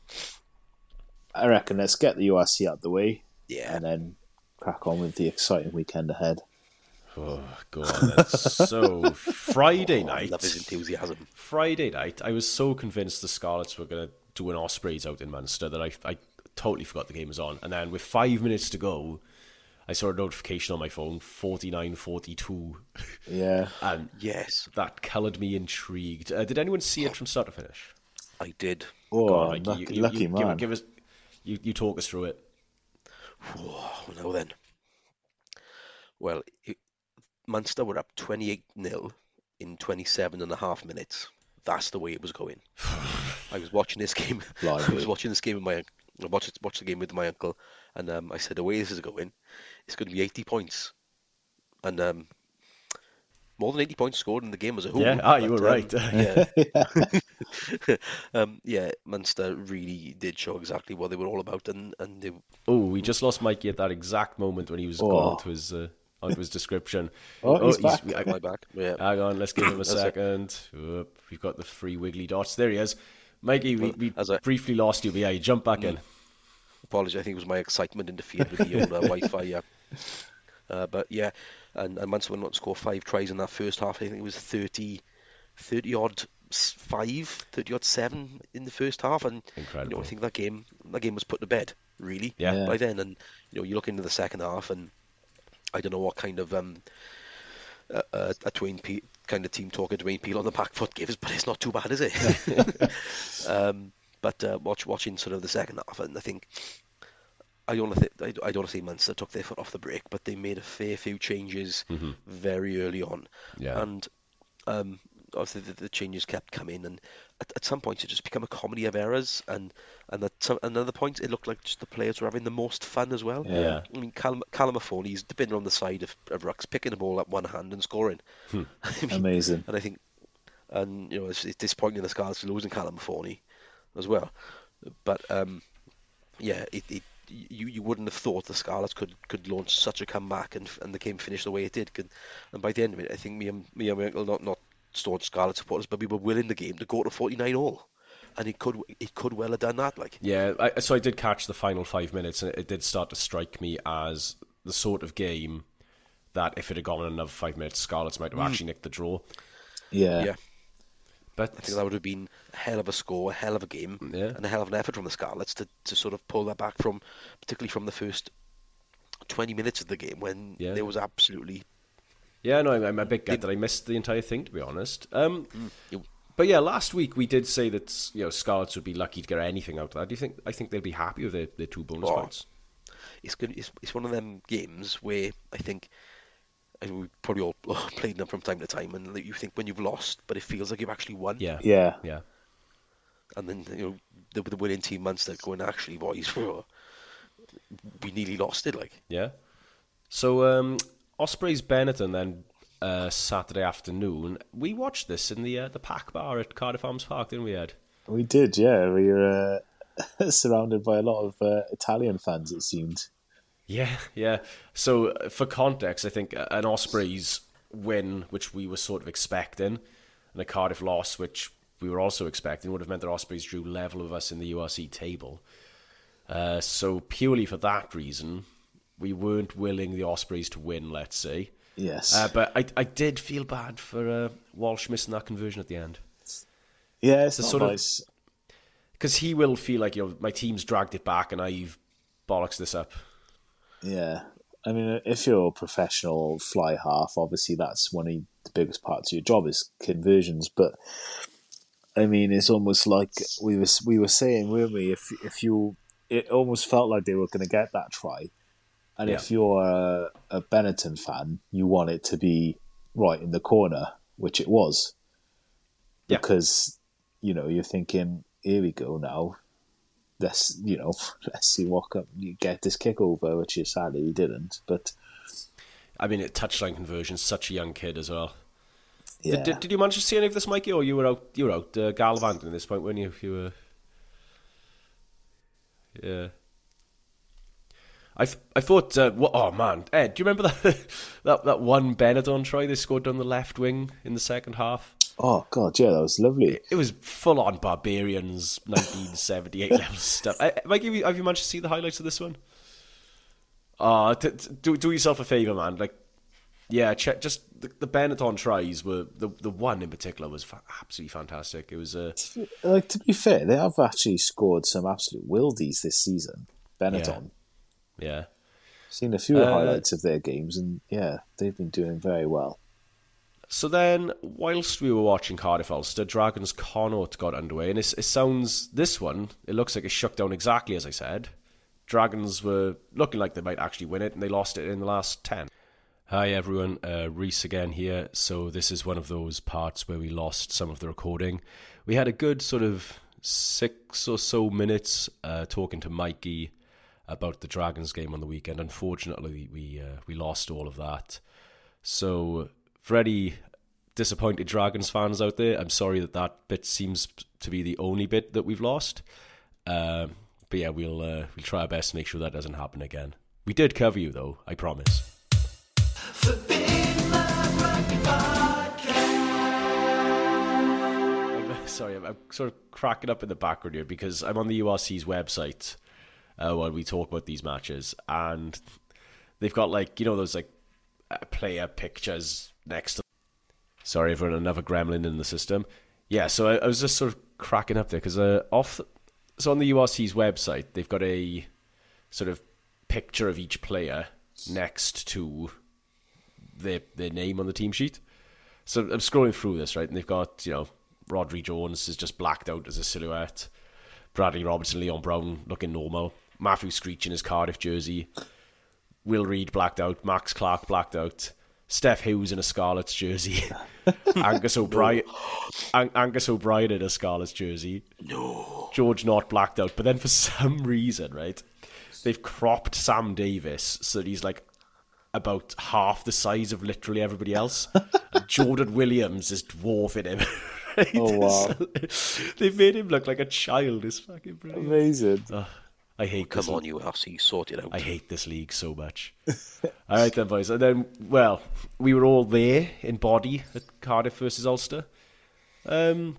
I reckon let's get the URC out the way Yeah. and then crack on with the exciting weekend ahead. Oh, go on so Friday Oh, I night, love his enthusiasm. Friday night, I was so convinced the Scarlets were going to do an Ospreys out in Munster that I, I totally forgot the game was on. And then with five minutes to go, I saw a notification on my phone, 49-42, Yeah, and Yes, that coloured me intrigued. Uh, did anyone see it from start to finish? I did. oh, Go on, Mikey, lucky, you- you- lucky you man. Give, us, you, you talk us through it. Oh, now then. Well, it, Munster were up 28 0 in 27 and a half minutes. That's the way it was going. I was watching this game. I was watching this game with my I watched watched the game with my uncle, and um, I said the way this is going, it's going to be 80 points, and um, more than 80 points scored in the game as a whole. Yeah, ah, you were um, right. yeah. um, yeah, Munster really did show exactly what they were all about, and and they Oh, we just lost Mikey at that exact moment when he was Oh. going to his uh, onto his description. Oh, he's back. I- my back. Yeah. hang on, let's give him a second. Oop, we've got the three wiggly dots. There he is. Mikey, we, we as I- briefly lost you, but yeah, you jump back in. Apologies, I think it was my excitement interfered with the old uh, Wi-Fi. Yeah, uh, but yeah, and, and Munster went on to score five tries in that first half. I think it was 30, 30 odd s- five, 30 odd seven in the first half, and Incredible. you know I think that game that game was put to bed really Yeah. Yeah. by then. And you know you look into the second half, and I don't know what kind of um a, a, a Dwayne Pe- kind of team talking Dwayne Peel on the back foot gives, but it's not too bad, is it? um, but uh, watch watching sort of the second half, and I think I don't th- I, I don't say Munster took their foot off the brake, but they made a fair few changes very early on, Yeah. and um, obviously the, the changes kept coming, and at, at some point it just became a comedy of errors, and and at some another point it looked like just the players were having the most fun as well. Yeah. I mean, Callum, Callum Affoni's been on the side of, of rucks, picking the ball up one hand and scoring. I mean, Amazing. and I think, and you know, it's, it's disappointing the Scarlets losing Callum Affoni as well. But um, yeah, it, it you you wouldn't have thought the Scarlets could, could launch such a comeback and and the game finished the way it did. Could, and by the end of it, I think me and me and my uncle, not not staunch Scarlet supporters, but we were willing the game to go to 49 all, and it could it could well have done that. Like Yeah, I, so I did catch the final five minutes, and it, it did start to strike me as the sort of game that if it had gone another five minutes, Scarlets might have hmm. actually nicked the draw. Yeah. yeah, But I think that would have been a hell of a score, a hell of a game, Yeah. and a hell of an effort from the Scarlets to, to sort of pull that back from, particularly from the first 20 minutes of the game when Yeah. there was absolutely. Yeah, no, I'm, I'm a bit gutted. I missed the entire thing, to be honest. Um, you- but yeah, last week we did say that you know Scarlets would be lucky to get anything out of that. Do you think? I think they'll be happy with their, their two bonus Oh. points. It's good. It's, it's one of them games where I think. I mean, we probably all played them from time to time, and you think when you've lost, but it feels like you've actually won. Yeah, Yeah. yeah. And then you know the, the winning team Munster going, actually, boys, we nearly lost it. Like Yeah. So um, Ospreys Benetton then uh, Saturday afternoon. We watched this in the uh, the Pack Bar at Cardiff Arms Park, didn't we, Ed? We did, yeah. We were uh, surrounded by a lot of uh, Italian fans, it seemed. Yeah, yeah. So uh, for context, I think uh, an Ospreys win, which we were sort of expecting, and a Cardiff loss, which we were also expecting, would have meant that Ospreys drew level with us in the URC table. Uh, so purely for that reason, we weren't willing the Ospreys to win. Let's say. Yes. Uh, but I, I did feel bad for uh, Walsh missing that conversion at the end yeah, it's the sort of- nice. because he will feel like you know my team's dragged it back and I've bollocks this up. Yeah. I mean, if you're a professional fly half, obviously that's one of the biggest parts of your job is conversions. But I mean, it's almost like we were we were saying, weren't we? If if you it almost felt like they were going to get that try. And Yeah. if you're a, a Benetton fan, you want it to be right in the corner, which it was. Yeah. Because, you know, you're thinking, here we go now. Let's, you know, let's see what can, you get this kick over, which you sadly you didn't. But I mean, it touchline conversion, such a young kid as well. yeah, Did, did, did you manage to see any of this, Mikey, or you were out? You were out uh, gallivanting at this point, weren't you? If You were. Yeah. I, th- I thought, uh, wha- oh man, Ed, do you remember that that that one Benetton try they scored on the left wing in the second half? oh god, yeah, that was lovely. It was full on barbarians, 1978 level stuff. I, Mikey, have you, have you managed to see the highlights of this one? Uh, t- t- do do yourself a favor, man. Like, yeah, check just the, the Benetton tries were the the one in particular was fa- absolutely fantastic. It was uh, Like to be fair, they have actually scored some absolute wildies this season. Benetton. yeah. Seen a few Uh, highlights of their games, and yeah, they've been doing very well. So then, whilst we were watching Cardiff Ulster, Dragons Connacht got underway, and it, it sounds this one. It looks like it shook down exactly as I said. Dragons were looking like they might actually win it, and they lost it in the last ten. Hi everyone, uh, Rhys again here. So this is one of those parts where we lost some of the recording. We had a good sort of six or so minutes uh, talking to Mikey about the Dragons game on the weekend. Unfortunately, we uh, we lost all of that. So, for any disappointed Dragons fans out there, I'm sorry that that bit seems to be the only bit that we've lost. Um, but yeah, we'll uh, we'll try our best to make sure that doesn't happen again. We did cover you though, I promise. I'm- Sorry, I'm, I'm sort of cracking up in the background here because I'm on the URC's website uh, while we talk about these matches, and they've got like you know those like uh, player pictures next to. Sorry, everyone, another gremlin in the system. Yeah, so I, I was just sort of cracking up there because uh, off. So on the URC's website, they've got a sort of picture of each player next to their their name on the team sheet. So I'm scrolling through this, right, and they've got you know Rhodri Jones is just blacked out as a silhouette. Bradley Robertson, Leon Brown looking normal. Matthew Screech in his Cardiff jersey. Will Reed blacked out. Max Clark blacked out. Steff Hughes in a Scarlets jersey. Angus O'Brien, An- Angus O'Brien in a Scarlets jersey. No. George not blacked out, but then for some reason, right, they've cropped Sam Davies so that he's like about half the size of literally everybody else. Jordan Williams is dwarfing him. right? Oh, wow. They've made him look like a child. It's fucking brilliant. Amazing. I hate Come this on, URC, sort it out. I hate this league so much. all right then, boys. And then, well, we were all there in body at Cardiff versus Ulster. Um,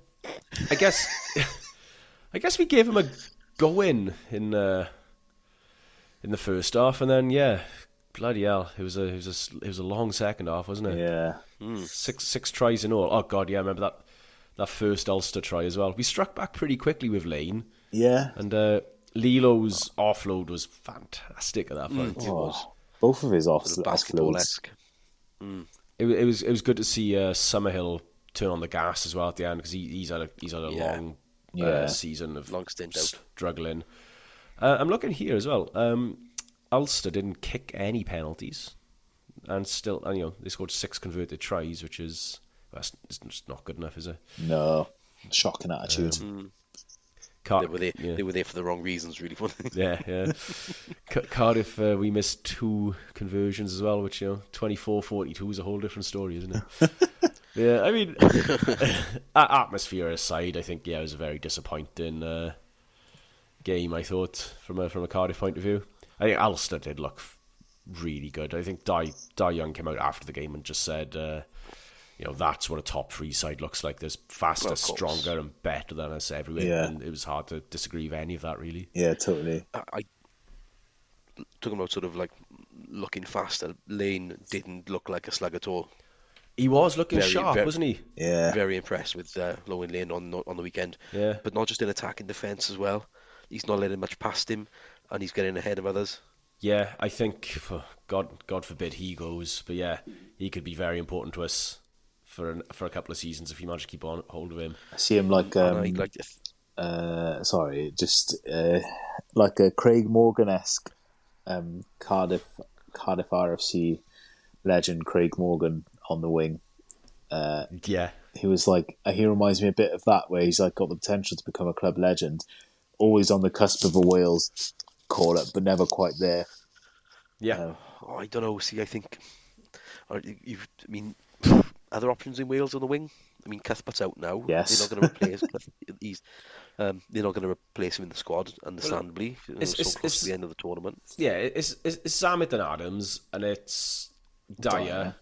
I guess, I guess we gave him a go in in uh, in the first half, and then yeah, bloody hell, it was a it was a s- it was a long second half, wasn't it? Yeah. Six six tries in all. Oh god, yeah, I remember that that first Ulster try as well. We struck back pretty quickly with Lane, Yeah. and uh, Lee-Lo's offload was fantastic at that point. It was Both of his off offloads. basketball-esque. it, wa- it was it was good to see uh, Summerhill turn on the gas as well at the end because he, he's had a he's had a Yeah. long Yeah. uh, season of Long stint out. struggling. Uh, I'm looking here as well. Um, Ulster didn't kick any penalties, and still, and, you know, they scored six converted tries, which is well, that's it's not good enough, is it? No. Shocking attitude. Car- They were there. yeah. They were there for the wrong reasons, really. Yeah, yeah. Ca- Cardiff, uh, we missed two conversions as well, which, you know, 24 42 is a whole different story, isn't it? yeah, I mean, atmosphere aside, I think, yeah, it was a very disappointing uh, game, I thought, from a, from a Cardiff point of view. I think Ulster did look really good. I think Dai, Dai Young came out after the game and just said, uh, you know, that's what a top three side looks like. There's faster, Well, of course. stronger, and better than us everywhere. Yeah. And it was hard to disagree with any of that, really. Yeah, totally. I, I talking about sort of like looking faster. Lane didn't look like a slug at all. He was looking Very, sharp, very- wasn't he? Yeah. Very impressed with uh, Owen Lane on on the weekend. Yeah. But not just in attack and defence as well. He's not letting much past him, and he's getting ahead of others. Yeah, I think God, God forbid he goes, but yeah, he could be very important to us for an, for a couple of seasons if we manage to keep on hold of him. I see him like And um, I like uh, sorry, just uh, like a Craig Morgan esque um, Cardiff Cardiff RFC legend Craig Morgan on the wing. Yeah. He was like he reminds me a bit of that, where he's like got the potential to become a club legend, always on the cusp of a Wales call up, but never quite there. Yeah. Oh, I don't know. See, I think you- I mean, other options in Wales on the wing. I mean, Cuthbert's out now. Yes. They're not going to replace. He's. Um, they're not going to replace him in the squad, understandably. you know, it's- so it's- close it's- to the end of the tournament. Yeah, it's, it's, it's Zammit and Adams, and it's Dyer. Dyer.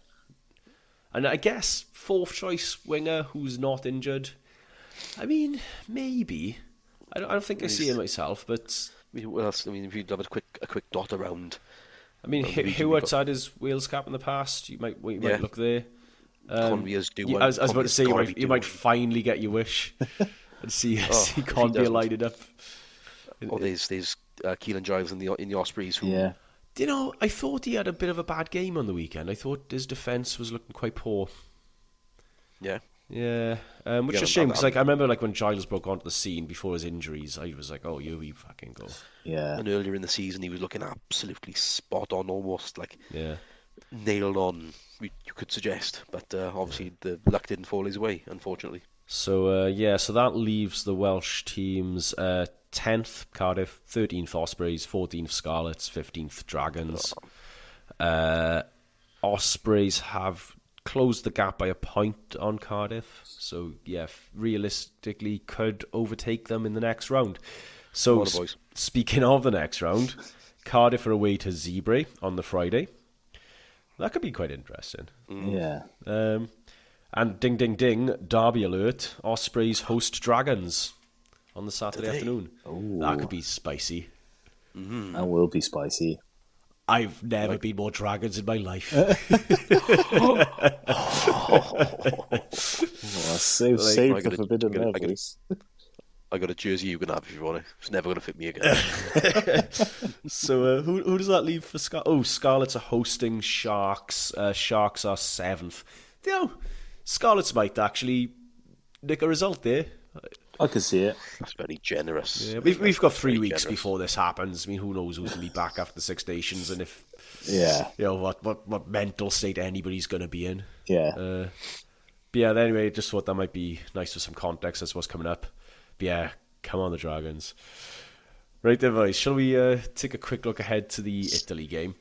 And I guess fourth choice winger who's not injured. I mean, maybe. I don't, I don't think I see it myself, but I mean, what else? I mean, if you'd have a quick a quick dot around, I mean, Well, H- we- we Hewart's got- had his Wales cap in the past. You might, you Yeah. might look there. Conveyors do You- one. I was, I was about to say, you might, you might finally get your wish and see, Oh, see if he Convey doesn't. lighted up. one. Or there's there's uh, Keelan Giles in the in the Ospreys who Yeah, Do you know, I thought he had a bit of a bad game on the weekend. I thought his defence was looking quite poor. yeah Yeah, um, which Yeah, is a shame because like I remember like when Giles broke onto the scene before his injuries, I was like, "Oh, you, you fucking go." yeah. and earlier in the season he was looking absolutely spot on, almost like Yeah, nailed on. You you could suggest, but uh, obviously the luck didn't fall his way, unfortunately. so uh, yeah, so that leaves the Welsh teams uh, tenth Cardiff, thirteenth Ospreys, fourteenth Scarlets, fifteenth Dragons. Uh, Ospreys have closed the gap by a point on Cardiff, so yeah, realistically could overtake them in the next round. So speaking of the next round, Cardiff are away to Zebre on the Friday. That could be quite interesting. Yeah. Um, and ding, ding, ding, Derby alert, Ospreys host Dragons on the Saturday Today? afternoon. That could be spicy. That will be spicy. I've never been more Dragons in my life. Oh, save, Like, save I the forbidden I gotta- I gotta- levels. I got a jersey you can have if you want it. It's never going to fit me again. so uh, who, who does that leave for Scar? Oh, Scarlets are hosting Sharks. Uh, Sharks are seventh. You know, Scarlets might actually nick a result there. I can see it. That's very generous. Yeah, we've, we've got three Very weeks generous. before this happens. I mean, who knows who's going to be back after the Six Nations and if, Yeah, you know, what, what, what mental state anybody's going to be in. yeah. Uh, but yeah, anyway, just thought that might be nice for some context as what's coming up. But yeah, come on, the Dragons. Right then, boys, shall we uh, take a quick look ahead to the Italy game?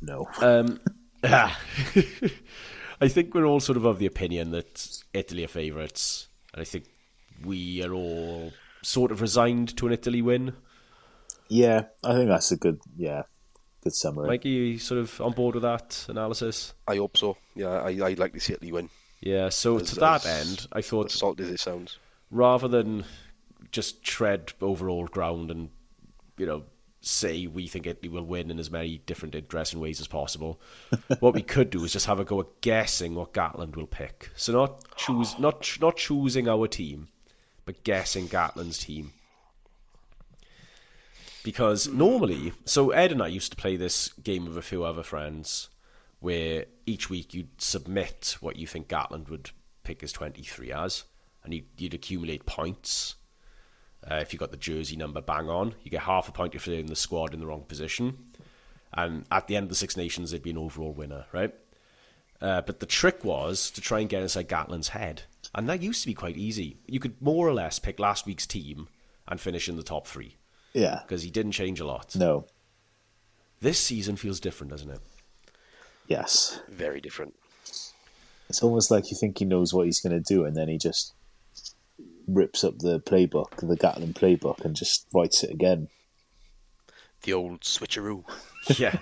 no. Um, I think we're all sort of of the opinion that Italy are favourites, and I think we are all sort of resigned to an Italy win. yeah, I think that's a good. Yeah, good summary. Mikey, you sort of on board with that analysis? I hope so. Yeah, I, I'd like to see Italy win. Yeah. So As- to that as- end, I As thought salty as it sounds. Rather than just tread over old ground and you know say we think Italy will win in as many different interesting ways as possible, what we could do is just have a go at guessing what Gatland will pick. So not choose not not choosing our team, but guessing Gatland's team. Because normally, so Ed and I used to play this game with a few other friends, where each week you'd submit what you think Gatland would pick his twenty three as, and you'd, you'd accumulate points. Uh, if you got the jersey number bang on, you get half a point if you're in the squad in the wrong position. And at the end of the Six Nations, they'd be an overall winner, right? Uh, but the trick was to try and get inside Gatland's head. And that used to be quite easy. You could more or less pick last week's team and finish in the top three yeah. because he didn't change a lot. No. This season feels different, doesn't it? Yes. Very different. It's almost like you think he knows what he's going to do, and then he just rips up the playbook, the Gatland playbook, and just writes it again. The old switcheroo. yeah.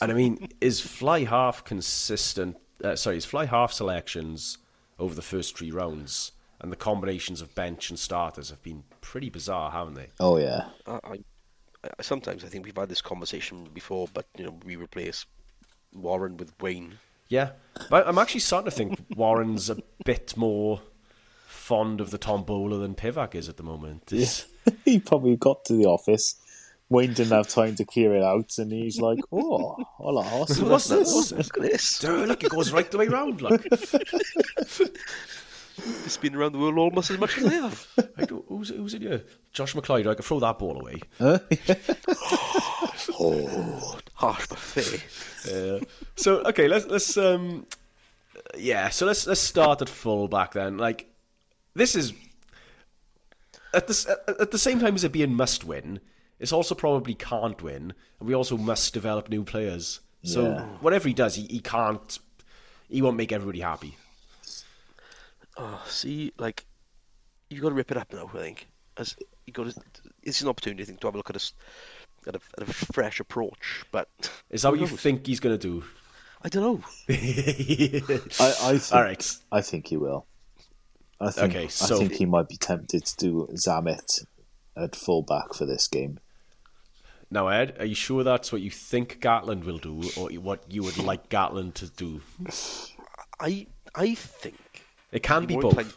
And I mean, is fly half consistent? Uh, sorry, is fly half selections over the first three rounds and the combinations of bench and starters have been pretty bizarre, haven't they? Oh yeah, I, I, I sometimes I think we've had this conversation before, but you know we replace Warren with Wayne. Yeah, but I'm actually starting to think Warren's a bit more fond of the tombola than Pivac is at the moment. It's- he probably got to the office. Wayne didn't have time to clear it out, and he's like, "Oh, hola, What's this? What's Look at this. Dude, look, it goes right the way round. Look, it's been around the world almost as much as I have. Like, who's, who's in here? Josh Macleod. I could throw that ball away. Oh, harsh but fair. Yeah. So okay, let's let's um, yeah. So let's let's start at full back then. Like this is at the at, at the same time as it being must win, it's also probably can't win, and we also must develop new players. So Yeah. whatever he does, he, he can't. He won't make everybody happy. Oh, see, like you got to rip it up now. I think as you got to. It's an opportunity, I think, to have a look at a s- at a, at a fresh approach. But Is that what you think he's going to do? I don't know. I, I think, All right. I think he will. I think, Okay, so- I think he might be tempted to do Zammit at fullback for this game. Now, Ed, are you sure that's what you think Gatland will do, or what you would like Gatland to do? I I think It can be both. inclined-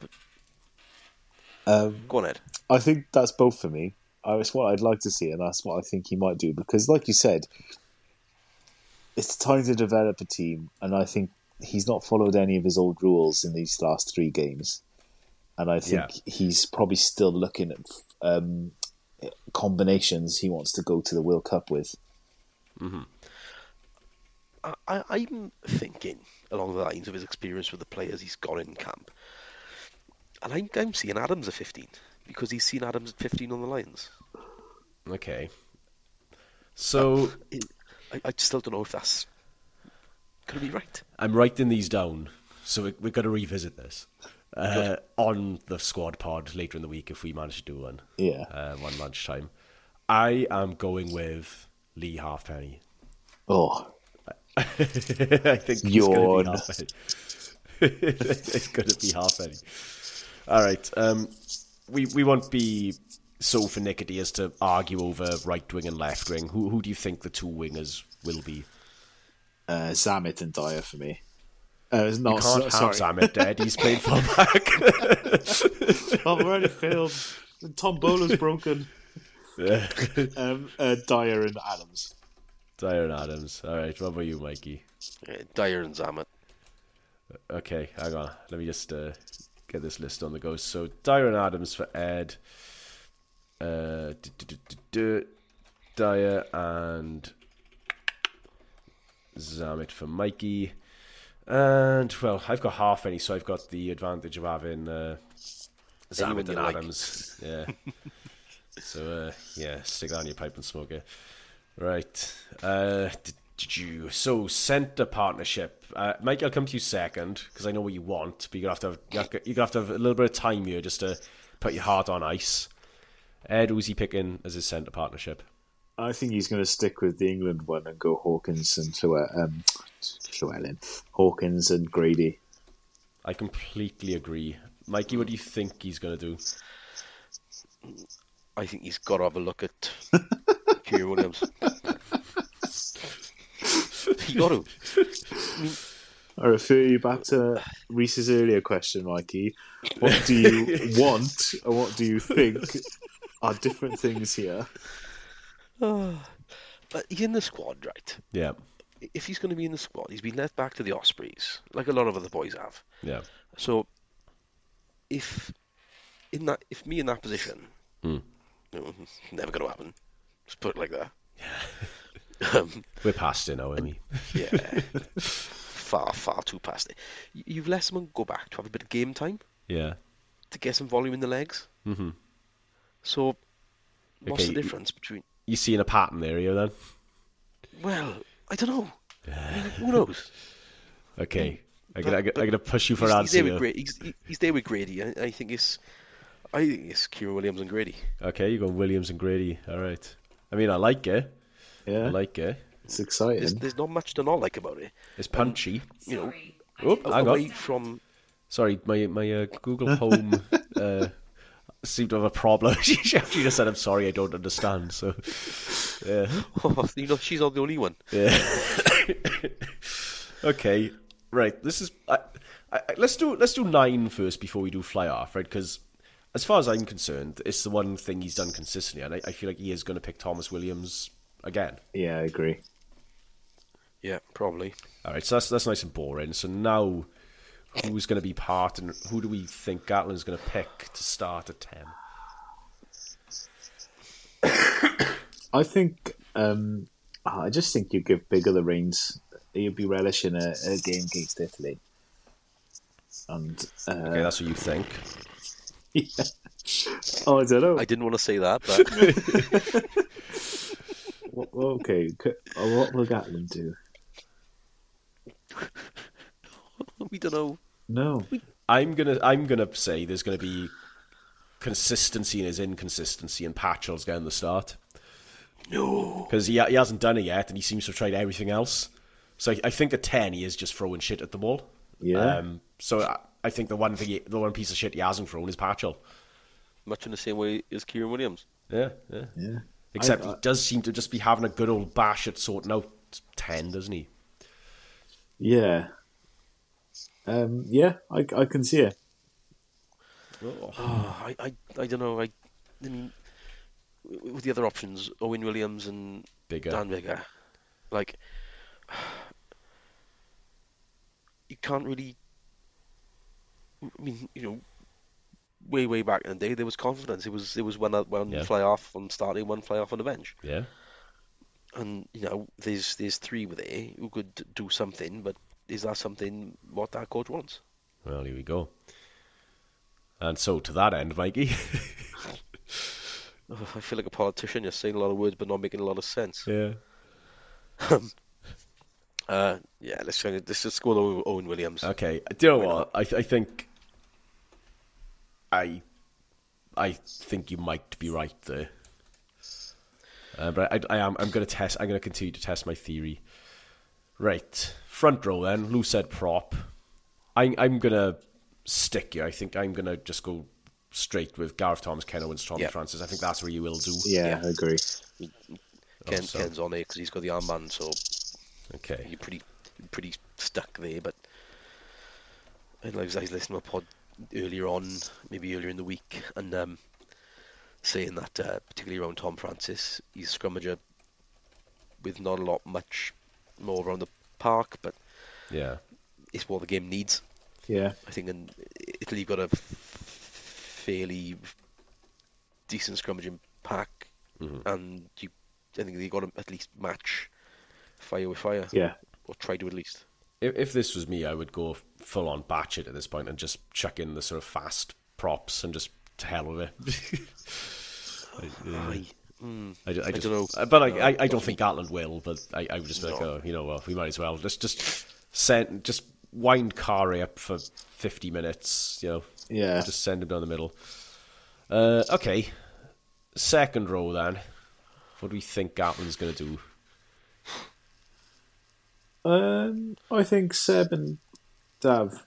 Um, Go on, Ed. I think that's both for me. It's what I'd like to see, and that's what I think he might do. Because, like you said, it's time to develop a team, and I think he's not followed any of his old rules in these last three games. And I think Yeah. he's probably still looking at um, combinations he wants to go to the World Cup with. I, I, I'm thinking along the lines of his experience with the players he's got in camp, and I'm, I'm seeing Adams at 15 because he's seen Adams at 15 on the lines. Okay. So It, I, I still don't know if that's going to be right. I'm writing these down, so we, we've got to revisit this uh, on the squad pod later in the week if we manage to do one. Yeah. Uh, one lunchtime. I am going with Leigh Halfpenny. Oh, I think he's going to Yawn. be Halfpenny. it's going to be Halfpenny. All right. Um, we we won't be so finicky as to argue over right wing and left wing. Who who do you think the two wingers will be? uh, Zammit and Dyer for me. Uh, no, Can't so- have sorry. Zammit dead. He's played fullback. I've already failed. Tom Bowler's broken. um, uh, Dyer and Adams. Dyer and Adams. All right. What about you, Mikey? Uh, Dyer and Zammit. Okay, hang on. Let me just uh, get this list on the go. So Dyer and Adams for Ed. Uh, Dyer and Zammit for Mikey. And well, I've got Halfpenny, so I've got the advantage of having uh, Zammit and like. Adams. Yeah. so uh, yeah, stick that on your pipe and smoke it. Right. Uh, d- did you so centre partnership? Uh, Mike, I'll come to you second because I know what you want, but you're gonna have to have you have, you're gonna have to have a little bit of time here just to put your heart on ice. Ed, who's he picking as his centre partnership? I think he's going to stick with the England one and go Hawkins and Llewellyn. Um, Llewellyn. Hawkins and Grady. I completely agree. Mikey, what do you think he's gonna do? I think he's got to have a look at Kieran Williams. he got to. I refer you back to Rhys's earlier question, Mikey. What do you want and what do you think are different things here? But he's in the squad, right? Yeah, If he's going to be in the squad, he's been left back to the Ospreys, like a lot of other boys have. yeah, So, if in that, if me in that position, Hmm. you know, never going to happen. Just put it like that. um, we're past it now, aren't we? yeah, far, far too past it. You've let someone go back to have a bit of game time Yeah. to get some volume in the legs. Mm-hmm. So, what's Okay, the difference between? You seeing a pattern there, here then? Well, I don't know. I mean, who knows? Okay, I'm gonna, I'm gonna push you for he's, an he's there answer. with here. Grady. He's, he's there with Grady. I, I think it's, I think it's Kieran Williams and Grady. Okay, you go Williams and Grady. All right. I mean, I like it. Yeah, I like it. it's exciting. there's not much to not like about it. It's punchy. You know, Oh, hang away on. from Sorry, my my uh, Google Home uh, seemed to have a problem. she actually just said, "I'm sorry, I don't understand." So, yeah, you know, she's not the only one. yeah. okay, right. This is. I, I, let's do let's do nine first before we do fly off, right? Because as far as I'm concerned, it's the one thing he's done consistently, and I, I feel like he is going to pick Tomos Williams again. Yeah, I agree. Yeah, probably. All right, so that's that's nice and boring. So now who's going to be part and who do we think Gatland's going to pick to start at 10? I think um, I just think you give Biggar the reins. You'd be relishing a, a game against Italy, and uh, Okay, that's what you think. yeah. oh, I don't know. I didn't want to say that, but okay, uh, what will Gatland do? we don't know. No, I'm gonna I'm gonna say there's gonna be consistency in his inconsistency, and Patchell's getting the start No. because he he hasn't done it yet, and he seems to have tried everything else. So I, I think at ten he is just throwing shit at the wall. yeah, Um, so I, I think the one thing, he, the one piece of shit he hasn't thrown is Patchell. Much in the same way as Kieran Williams. Yeah, yeah. yeah. Except I- he does seem to just be having a good old bash at sorting out ten, doesn't he? Yeah. Um, yeah, I, I can see it. Oh. I, I, I don't know. I, I mean, with the other options, Owen Williams and Biggar. Dan Biggar, like, you can't really. I mean, you know, way way back in the day, there was confidence. It was it was one one Yeah. fly off on starting, one fly off on the bench, Yeah. and you know, there's there's three with there who could do something, but is that something what that coach wants? Well, here we go. And so to that end, Mikey. I feel like a politician, You're saying a lot of words but not making a lot of sense. yeah. Uh, yeah, let's try to, let's just go Owen- Williams. Okay. Do you know what? I I think I I think you might be right there. Uh, but I, I am I'm going to test. I'm going to continue to test my theory. Right, front row then. loosehead prop. I, I'm going to stick you. I think I'm going to just go straight with Gareth Thomas, Ken Owens, Tomas Yeah. Francis. I think that's where you will do. Yeah, Yeah. I agree. Ken, so- Ken's on it because he's got the armband, so Okay. you're pretty pretty stuck there. But and like I was listening to a pod earlier on, maybe earlier in the week, and um, saying that uh, particularly around Tom Francis, he's a scrummager with not a lot much more around the park, but Yeah. it's what the game needs. Yeah, I think in Italy you've got a f- fairly decent scrummaging pack, Mhm. and you, I think they got to at least match fire with fire, yeah, or try to at least. If, if this was me, I would go full on batch it at this point and just chuck in the sort of fast props and just to hell with it. I, yeah. I, mm, I, ju- I I don't know. uh, but I, No, I, I don't think Gatland will. But I, I would just be like, oh, you know, well, we might as well just just send just wind Kari up for fifty minutes. You know, yeah. just send him down the middle. Uh, okay, second row then. What do we think Gatland's going to do? Um, I think Seb and Dav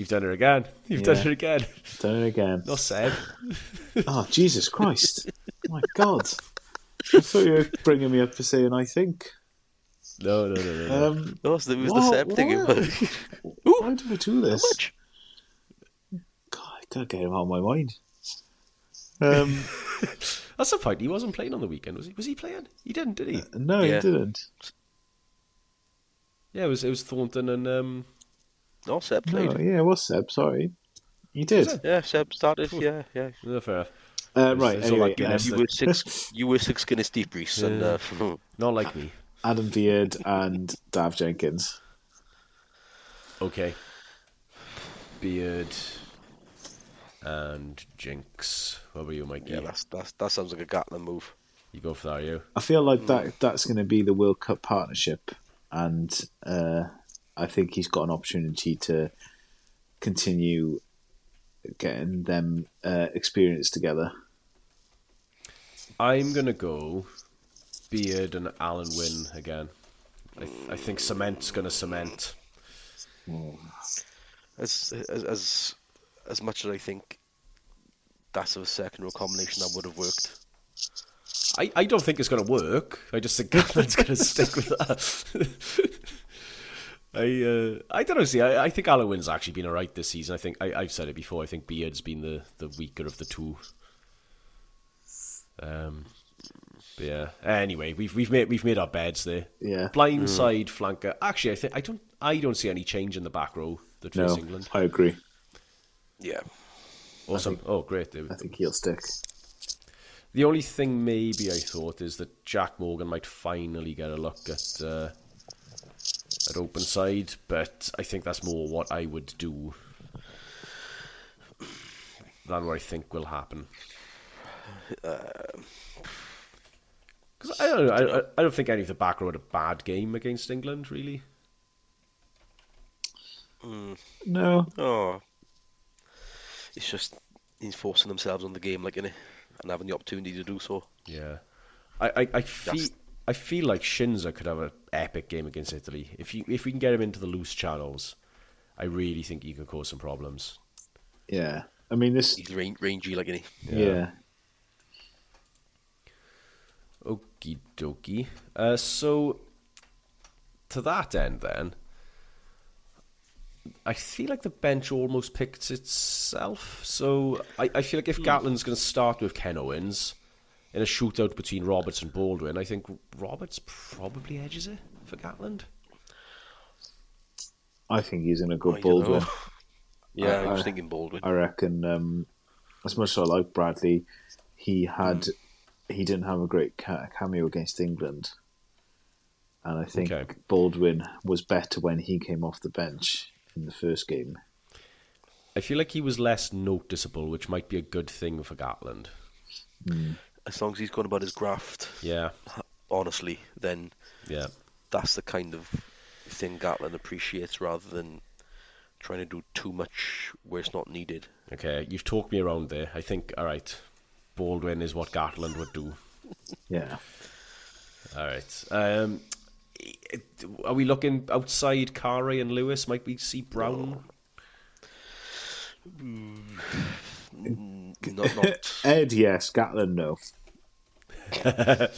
You've done it again. You've done it again. done it again. Not said. Oh Jesus Christ! My God! I thought you were bringing me up for saying I think. No, no, no, no. no. Um, No, it was the What? same thing. Why did I do this? much? God, I can't get him out of my mind. Um, That's the point. He wasn't playing on the weekend, was he? Was he playing? He didn't, did he? no, Yeah. he didn't. Yeah, it was. It was Thornton and um. No, Seb played. No, yeah, it was Seb. Sorry, he did. Yeah, Seb started. Yeah, yeah. No, fair. enough. Uh, right, it's all anyway, like Guinness, You were six. you were six Guinness deep, Rhys, and uh, Not like me. Adam Beard and Dav Jenkins. Okay. Beard and Jinx. What about you, Mikey? yeah, that's, that's that sounds like a Gatland move. You go for that, are you? I feel like that that's going to be the World Cup partnership, and uh, I think he's got an opportunity to continue getting them uh, experience together. I'm gonna go Beard and Alun Wyn again. I, th- I think cement's gonna cement. As as as as much as I think that's a second row combination that would have worked. I, I don't think it's gonna work. I just think Gatland's gonna stick with that. I uh, I don't know. See, I, I think Alun Wyn's actually been alright this season. I think I, I've said it before. I think Beard's been the, the weaker of the two. Um, but yeah. Anyway, we've we've made we've made our beds there. Yeah. Blind side flanker. Actually, I think I don't I don't see any change in the back row. that face No, England. I agree. Yeah. Awesome. oh, great. I think he'll stick. The only thing maybe I thought is that Jack Morgan might finally get a look at uh, at open side, but I think that's more what I would do than what I think will happen. Uh, because I don't know, I, I, I don't think any of the back row had a bad game against England, really. Mm. No, Oh. It's just enforcing themselves on the game, like, innit? And having the opportunity to do so. Yeah, I I, I feel I feel like Tshiunza could have an epic game against Italy if you if we can get him into the loose channels. I really think he could cause some problems. yeah. I mean this. He's range, rangy, like, any. Yeah. Okie dokie. Uh, so, to that end, then, I feel like the bench almost picks itself. So, I, I feel like if Gatland's going to start with Ken Owens in a shootout between Roberts and Baldwin, I think Roberts probably edges it for Gatland. I think he's going to go Oh, know. Baldwin. Yeah, I- I was I- thinking Baldwin. I reckon. Um, as much as I like Bradley, he had he didn't have a great cameo against England, and I think Okay. Baldwin was better when he came off the bench in the first game. I feel like he was less noticeable, which might be a good thing for Gatland. As long as he's gone about his graft, Yeah, honestly, then yeah. that's the kind of thing Gatland appreciates rather than trying to do too much where it's not needed. Okay, you've talked me around there. I think, all right, Baldwin is what Gatland would do. Yeah, All right. Um, are we looking outside Carey and Lewis? Might we see Brown? Not, not Ed, yes, Gatland, no.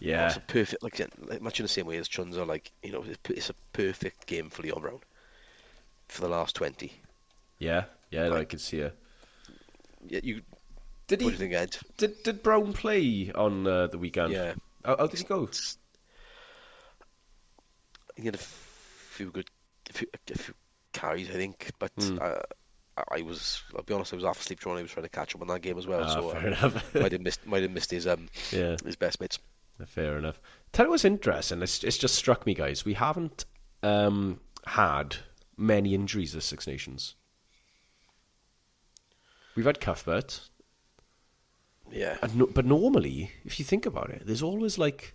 Yeah. it's a perfect, like, like, much in the same way as Tshiunza, like, you know, it's, it's a perfect game for Leon Brown for the last 20. Yeah. Yeah, no, I could see it. Yeah, you, Did what he? do you think, Ed? Did Did Brown play on uh, the weekend? Yeah. How, how did he go? He had a few good, a few, a few carries, I think, but Hmm. uh, I- was, I'll be honest, I was half asleep trying, I was trying to catch up on that game as well, Ah, so fair uh, enough. might have missed, might have missed his, um, yeah. his best mates. Fair enough. Tell you what's interesting. It's, it's just struck me, guys. We haven't um, had many injuries this Six Nations. We've had Cuthbert, Yeah. and no, but normally, if you think about it, there's always like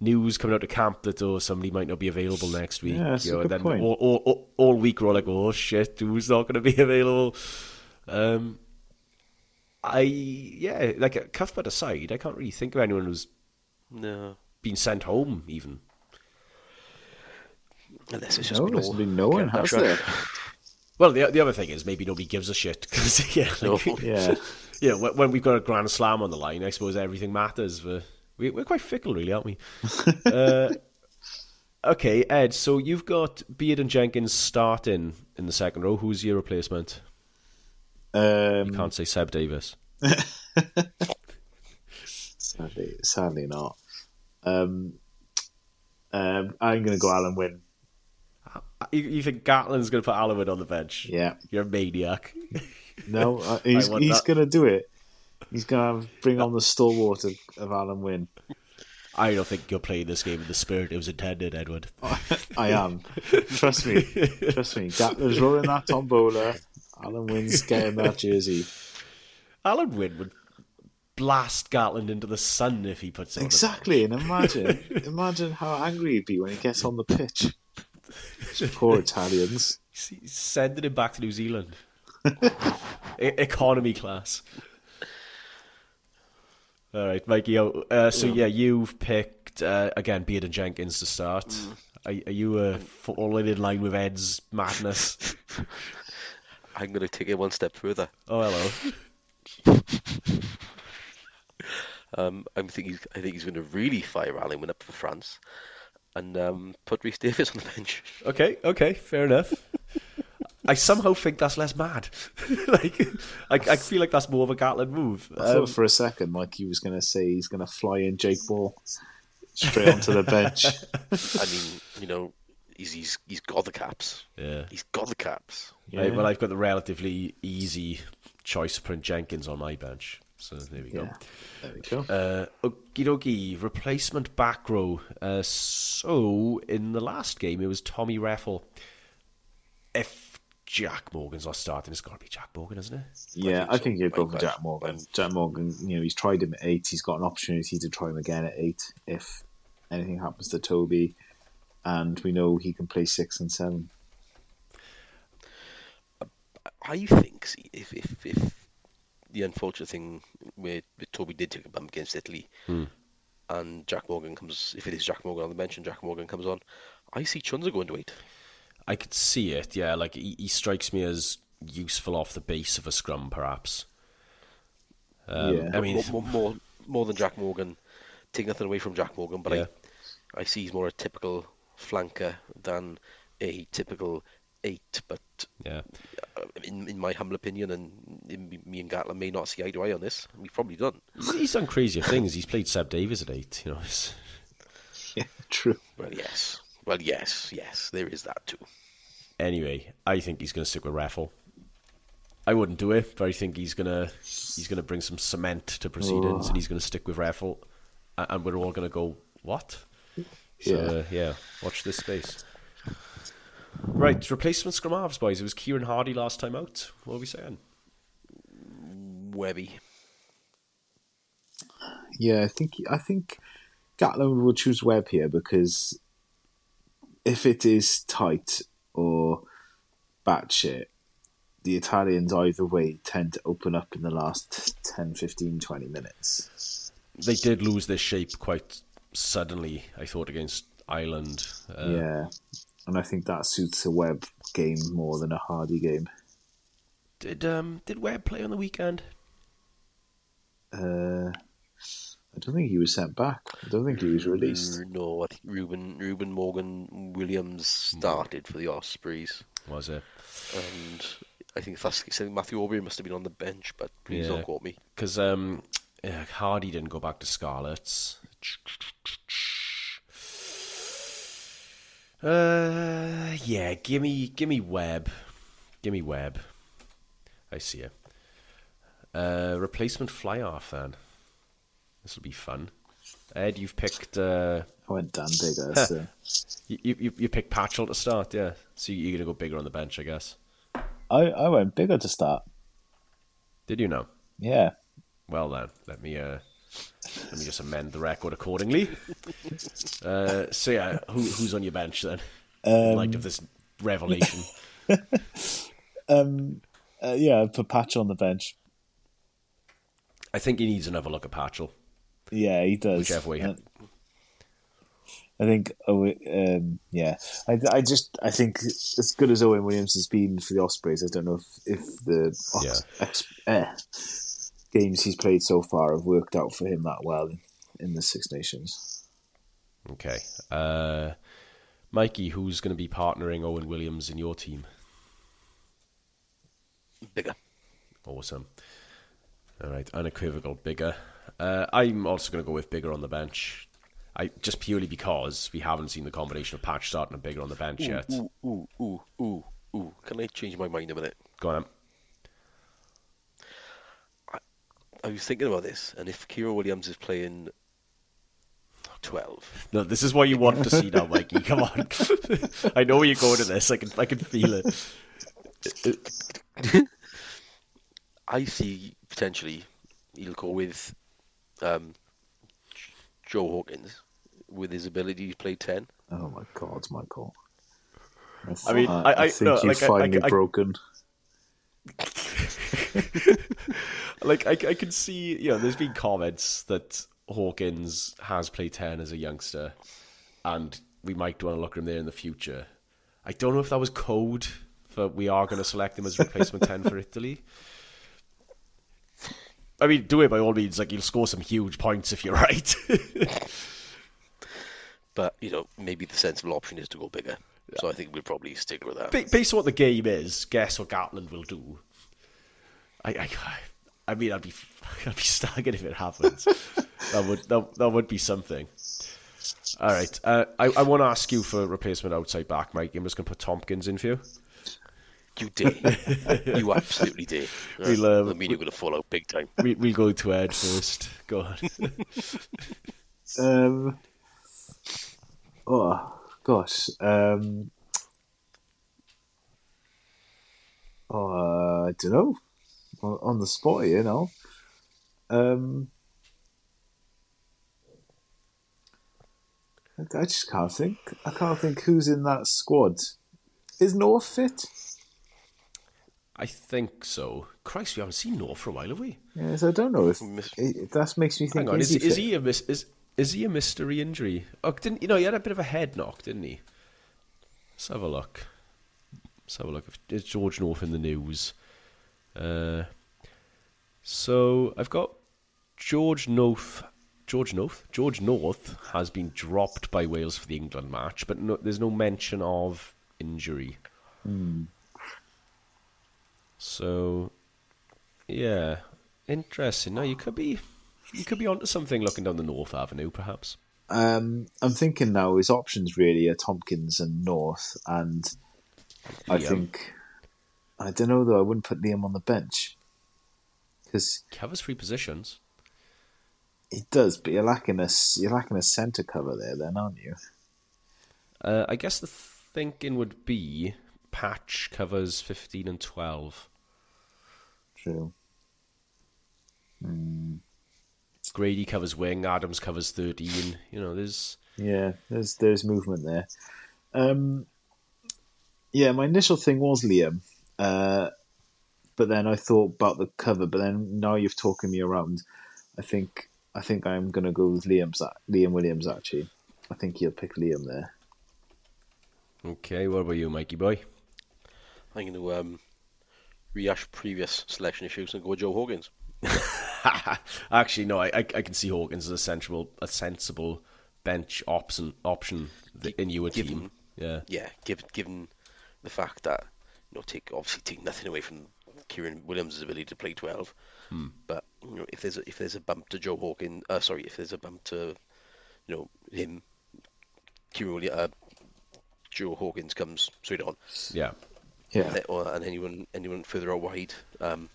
news coming out of camp that oh somebody might not be available next week. Yeah, that's you a good and then point. all, all, all, all week we're all like, oh shit, who's not going to be available? Um, I yeah, like Cuthbert aside, I can't really think of anyone who's No. been sent home even. Unless it's just No, been all been no one, has Asher. there? Well, the the other thing is maybe nobody gives a shit because yeah, like, No. Yeah, you know, when, when we've got a grand slam on the line, I suppose everything matters. We're, we, we're quite fickle, really, aren't we? uh, okay, Ed. So you've got Beard and Jenkins starting in the second row. Who's your replacement? um, Can't say Seb Davies. sadly, sadly not. Um, um, I'm going to go Alun Wyn. You, you think Gatland's going to put Alun Wyn on the bench? Yeah, You're a maniac. no, uh, he's he's going to do it. He's going to bring on the stalwart of, of Alun Wyn. I don't think you're playing this game in the spirit it was intended, Edward. I am. Trust me. Trust me. Gatland's rolling that tombola. Alun Wyn's getting that jersey. Alun Wyn would blast Gatland into the sun if he puts it on. Exactly. And imagine, imagine how angry he'd be when he gets on the pitch. Poor Italians. He's sending him back to New Zealand. E- economy class. All right, Mikey. oh, Uh, so yeah, you've picked uh, again Beard and Jenkins to start. Are, are you uh, falling in line with Ed's madness? I'm going to take it one step further. Oh, hello. Um, I think he's, I think he's going to really fire Alun Wyn up for France, and um, put Rhys Davies on the bench. Okay, okay, fair enough. I somehow think that's less mad. like, I, I feel like that's more of a Gatland move. I thought Um, for a second like he was going to say he's going to fly in Jake Ball straight onto the bench. I mean, you know, he's he's he's got the caps. Yeah. He's got the caps. Right, well, I've got the relatively easy choice of Print Jenkins on my bench. So there we go. Yeah. There we go. Uh, okie dokie, replacement back row. Uh, so, in the last game, it was Tommy Reffell. If Jack Morgan's our starting, it's got to be Jack Morgan, isn't it? yeah, I think you'd go for Jack Morgan. Jack Morgan, you know, he's tried him at eight. He's got an opportunity to try him again at eight if anything happens to Toby. And we know he can play six and seven. I think see, if if if the unfortunate thing where, where Toby did take a bump against Italy, hmm. and Jack Morgan comes, if it is Jack Morgan on the bench and Jack Morgan comes on, I see Tshiunza going to eight. I could see it, yeah. Like, he, he strikes me as useful off the base of a scrum, perhaps. Um, Yeah. I mean, more, more, more more than Jack Morgan. Take nothing away from Jack Morgan, but Yeah. I I see he's more a typical flanker than a typical eight. But yeah. uh, in in my humble opinion, and in, me and Gatland may not see eye to eye on this. We've probably done. He's, he's done crazier things. He's played Seb Davies at eight, you know. It's, Yeah, true. Well, yes. Well, yes, yes. There is that too. Anyway, I think he's going to stick with Reffell. I wouldn't do it, but I think he's gonna he's gonna bring some cement to proceedings, and he's gonna stick with Reffell, and we're all gonna go what? So Yeah. uh, yeah, watch this space. Right, replacement scrum halves, boys. It was Kieran Hardy last time out. What are we saying? Webby. Yeah, I think I think Gatland will choose Webb here because if it is tight or batshit, the Italians either way tend to open up in the last 10, 15, 20 minutes. They did lose their shape quite suddenly. I thought against Ireland. Uh, yeah, and I think that suits a Webb game more than a Hardy game. Did um did Webb play on the weekend? Uh, I don't think he was sent back. I don't think he was released. No, I think Reuben Reuben Morgan Williams started for the Ospreys, Was it? and I think that's I Matthew Aubrey must have been on the bench, but please Yeah. don't quote me. Because um, yeah, Hardy didn't go back to Scarlets. Uh, yeah, gimme, gimme Webb, gimme Webb. I see it. Uh, replacement fly off then. This will be fun. Ed, you've picked uh, I went Dan Biggar, so you, you you picked Patchell to start, yeah. So you're gonna go Biggar on the bench, I guess. I, I went Biggar to start. Did you know? Yeah. Well then, let me uh, let me just amend the record accordingly. Uh, so yeah, who, who's on your bench then? In light of this revelation, Um, uh, yeah, I put Patch on the bench. I think he needs another look at Patchell. Yeah, he does. Whichever way. I think, oh, um, yeah, I, I just, I think as good as Owen Williams has been for the Ospreys, I don't know if, if the Os- ex- eh, games he's played so far have worked out for him that well in, in the Six Nations. Okay, uh, Mikey, who's going to be partnering Owen Williams in your team? Biggar. Awesome. All right, unequivocal Biggar. Uh, I'm also going to go with Biggar on the bench. I just purely because we haven't seen the combination of Patch starting and Biggar on the bench yet. Ooh, ooh, ooh, ooh, ooh. Can I change my mind a minute? Go on. Em. I was thinking about this, and if Kieran Williams is playing 12, No, this is what you want to see now, Mikey. Come on. I know where you're going to this. I can, I can feel it. I see potentially he'll go with um, Joe Hawkins with his ability to play 10. Oh my God, Michael. I mean, I, I- I- think no, you've like, finally I- I- broken. Like, I, I can see, you know, there's been comments that Hawkins has played 10 as a youngster, and we might want to look at him there in the future. I don't know if that was code for we are going to select him as replacement 10 for Italy. I mean, do it by all means. Like, you'll score some huge points if you're right. But, you know, maybe the sensible option is to go Biggar. So I think we'll probably stick with that. Ba- based on what the game is, guess what Gatland will do. I, I, I mean, I'd be, I'd be staggered if it happens. that would, that, that would be something. All right. Uh, I, I want to ask you for a replacement outside back, Mike. I'm just going to put Tompkins in for you. You dare. you absolutely dare. We'll, uh, the media going to fall out big time. We, we'll go to Ed first. Go on. Um, oh gosh. Um, oh, I don't know. On, on the spot, you know. Um, I, I just can't think. I can't think who's in that squad. Is North fit? I think so. Christ, we haven't seen North for a while, have we? Yes, I don't know if Miss- it, that makes me think. Hang on, is, he is he a mis- is is he a mystery injury? Oh, didn't you know he had a bit of a head knock, didn't he? Let's have a look. Let's have a look. Is George North in the news? Uh, so I've got George North. George North. George North has been dropped by Wales for the England match, but no, there's no mention of injury. So, yeah, interesting. Now you could be, you could be onto something looking down the North Avenue, perhaps. Um, I'm thinking now his options really are Tompkins and North, and I think I don't know though. I wouldn't put Liam on the bench because Covers three positions. he does, but you're lacking a you're lacking a centre cover there, then, aren't you? Uh, I guess the thinking would be Patch covers fifteen and twelve. True. Grady covers wing. Adams covers thirteen. You know, there's Yeah, there's there's movement there. Um, yeah, my initial thing was Liam, uh, but then I thought about the cover. But then now you've talking me around. I think I think I'm gonna go with Liam's Liam Williams. Actually, I think he'll pick Liam there. okay. What about you, Mikey boy? I'm going to um, rehash previous selection issues and go with Joe Hawkins. Actually, no. I, I I can see Hawkins as a sensible a sensible bench option option in your Give team. Yeah. Yeah, given given the fact that you know, take obviously take nothing away from Kieran Williams' ability to play twelve, but you know, if there's a, if there's a bump to Joe Hawkins, uh, sorry, if there's a bump to you know him, Kieran Williams, uh, Joe Hawkins comes straight on, Yeah. Yeah, and, or, and anyone anyone further out wide, um,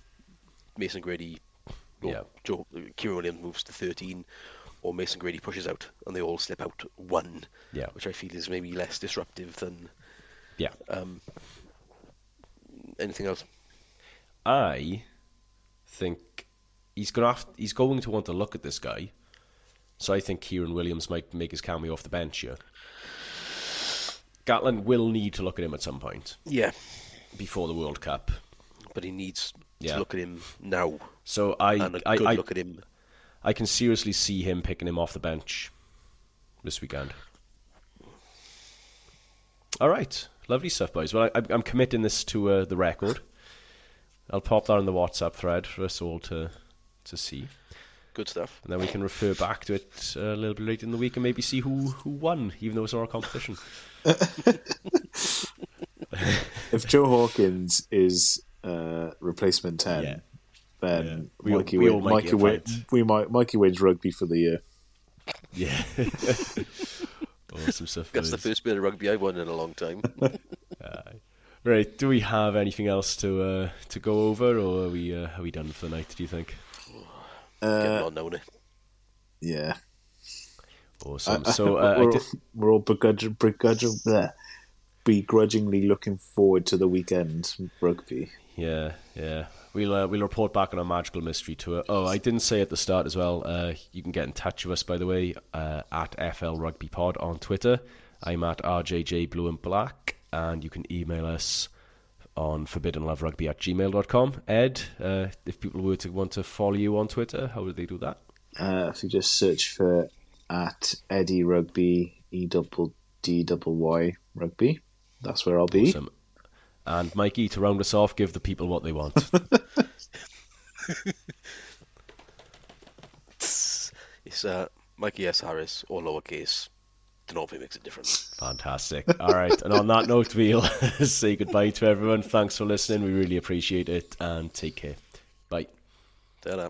Mason Grady, or Yeah. Joe Kieran Williams moves to thirteen, or Mason Grady pushes out, and they all slip out one, Yeah. which I feel is maybe less disruptive than Yeah. um, anything else. I think he's gonna have, he's going to want to look at this guy. So I think Kieran Williams might make his cameo off the bench here. Gatland will need to look at him at some point Yeah, before the World Cup. but he needs Yeah. to look at him now So I and a I, good I, look at him. I can seriously see him picking him off the bench this weekend. All right, lovely stuff, boys. Well, I, I'm committing this to uh, the record. I'll pop that in the WhatsApp thread for us all to to see. Good stuff. and then we can refer back to it uh, a little bit later in the week and maybe see who who won, even though it's not a competition. if Joe Hawkins is uh, replacement ten, Yeah. then Yeah. We Mikey, we win, all might Mikey, get win, we might Mikey wins rugby for the year. Yeah, awesome stuff. That's the first bit of rugby I've won in a long time. Right, do we have anything else to uh, to go over, or are we uh, are we done for the night? Do you think? Getting Uh, on now, innit? yeah, Awesome. So uh, we're, did, we're all begrudg- begrudg- bleh, begrudgingly looking forward to the weekend rugby. Yeah, yeah. We'll uh, we'll report back on our magical mystery tour. Oh, I didn't say at the start as well. Uh, you can get in touch with us by the way uh, at FL Rugby Pod on Twitter. I'm at RJJ Blue and Black, and you can email us on forbiddenloverugby at gmail.com. Ed, uh, if people were to want to follow you on Twitter, how would they do that? Uh, if you just search for at Eddie Rugby E double D double Y Rugby, that's where I'll be. Awesome. And Mikey, to round us off, give the people what they want. It's uh, Mikey S. Harris, or lowercase. Don't know if it makes a difference. Fantastic. All right. And on that note, we'll say goodbye to everyone. Thanks for listening. We really appreciate it. And take care. Bye. Ta-da.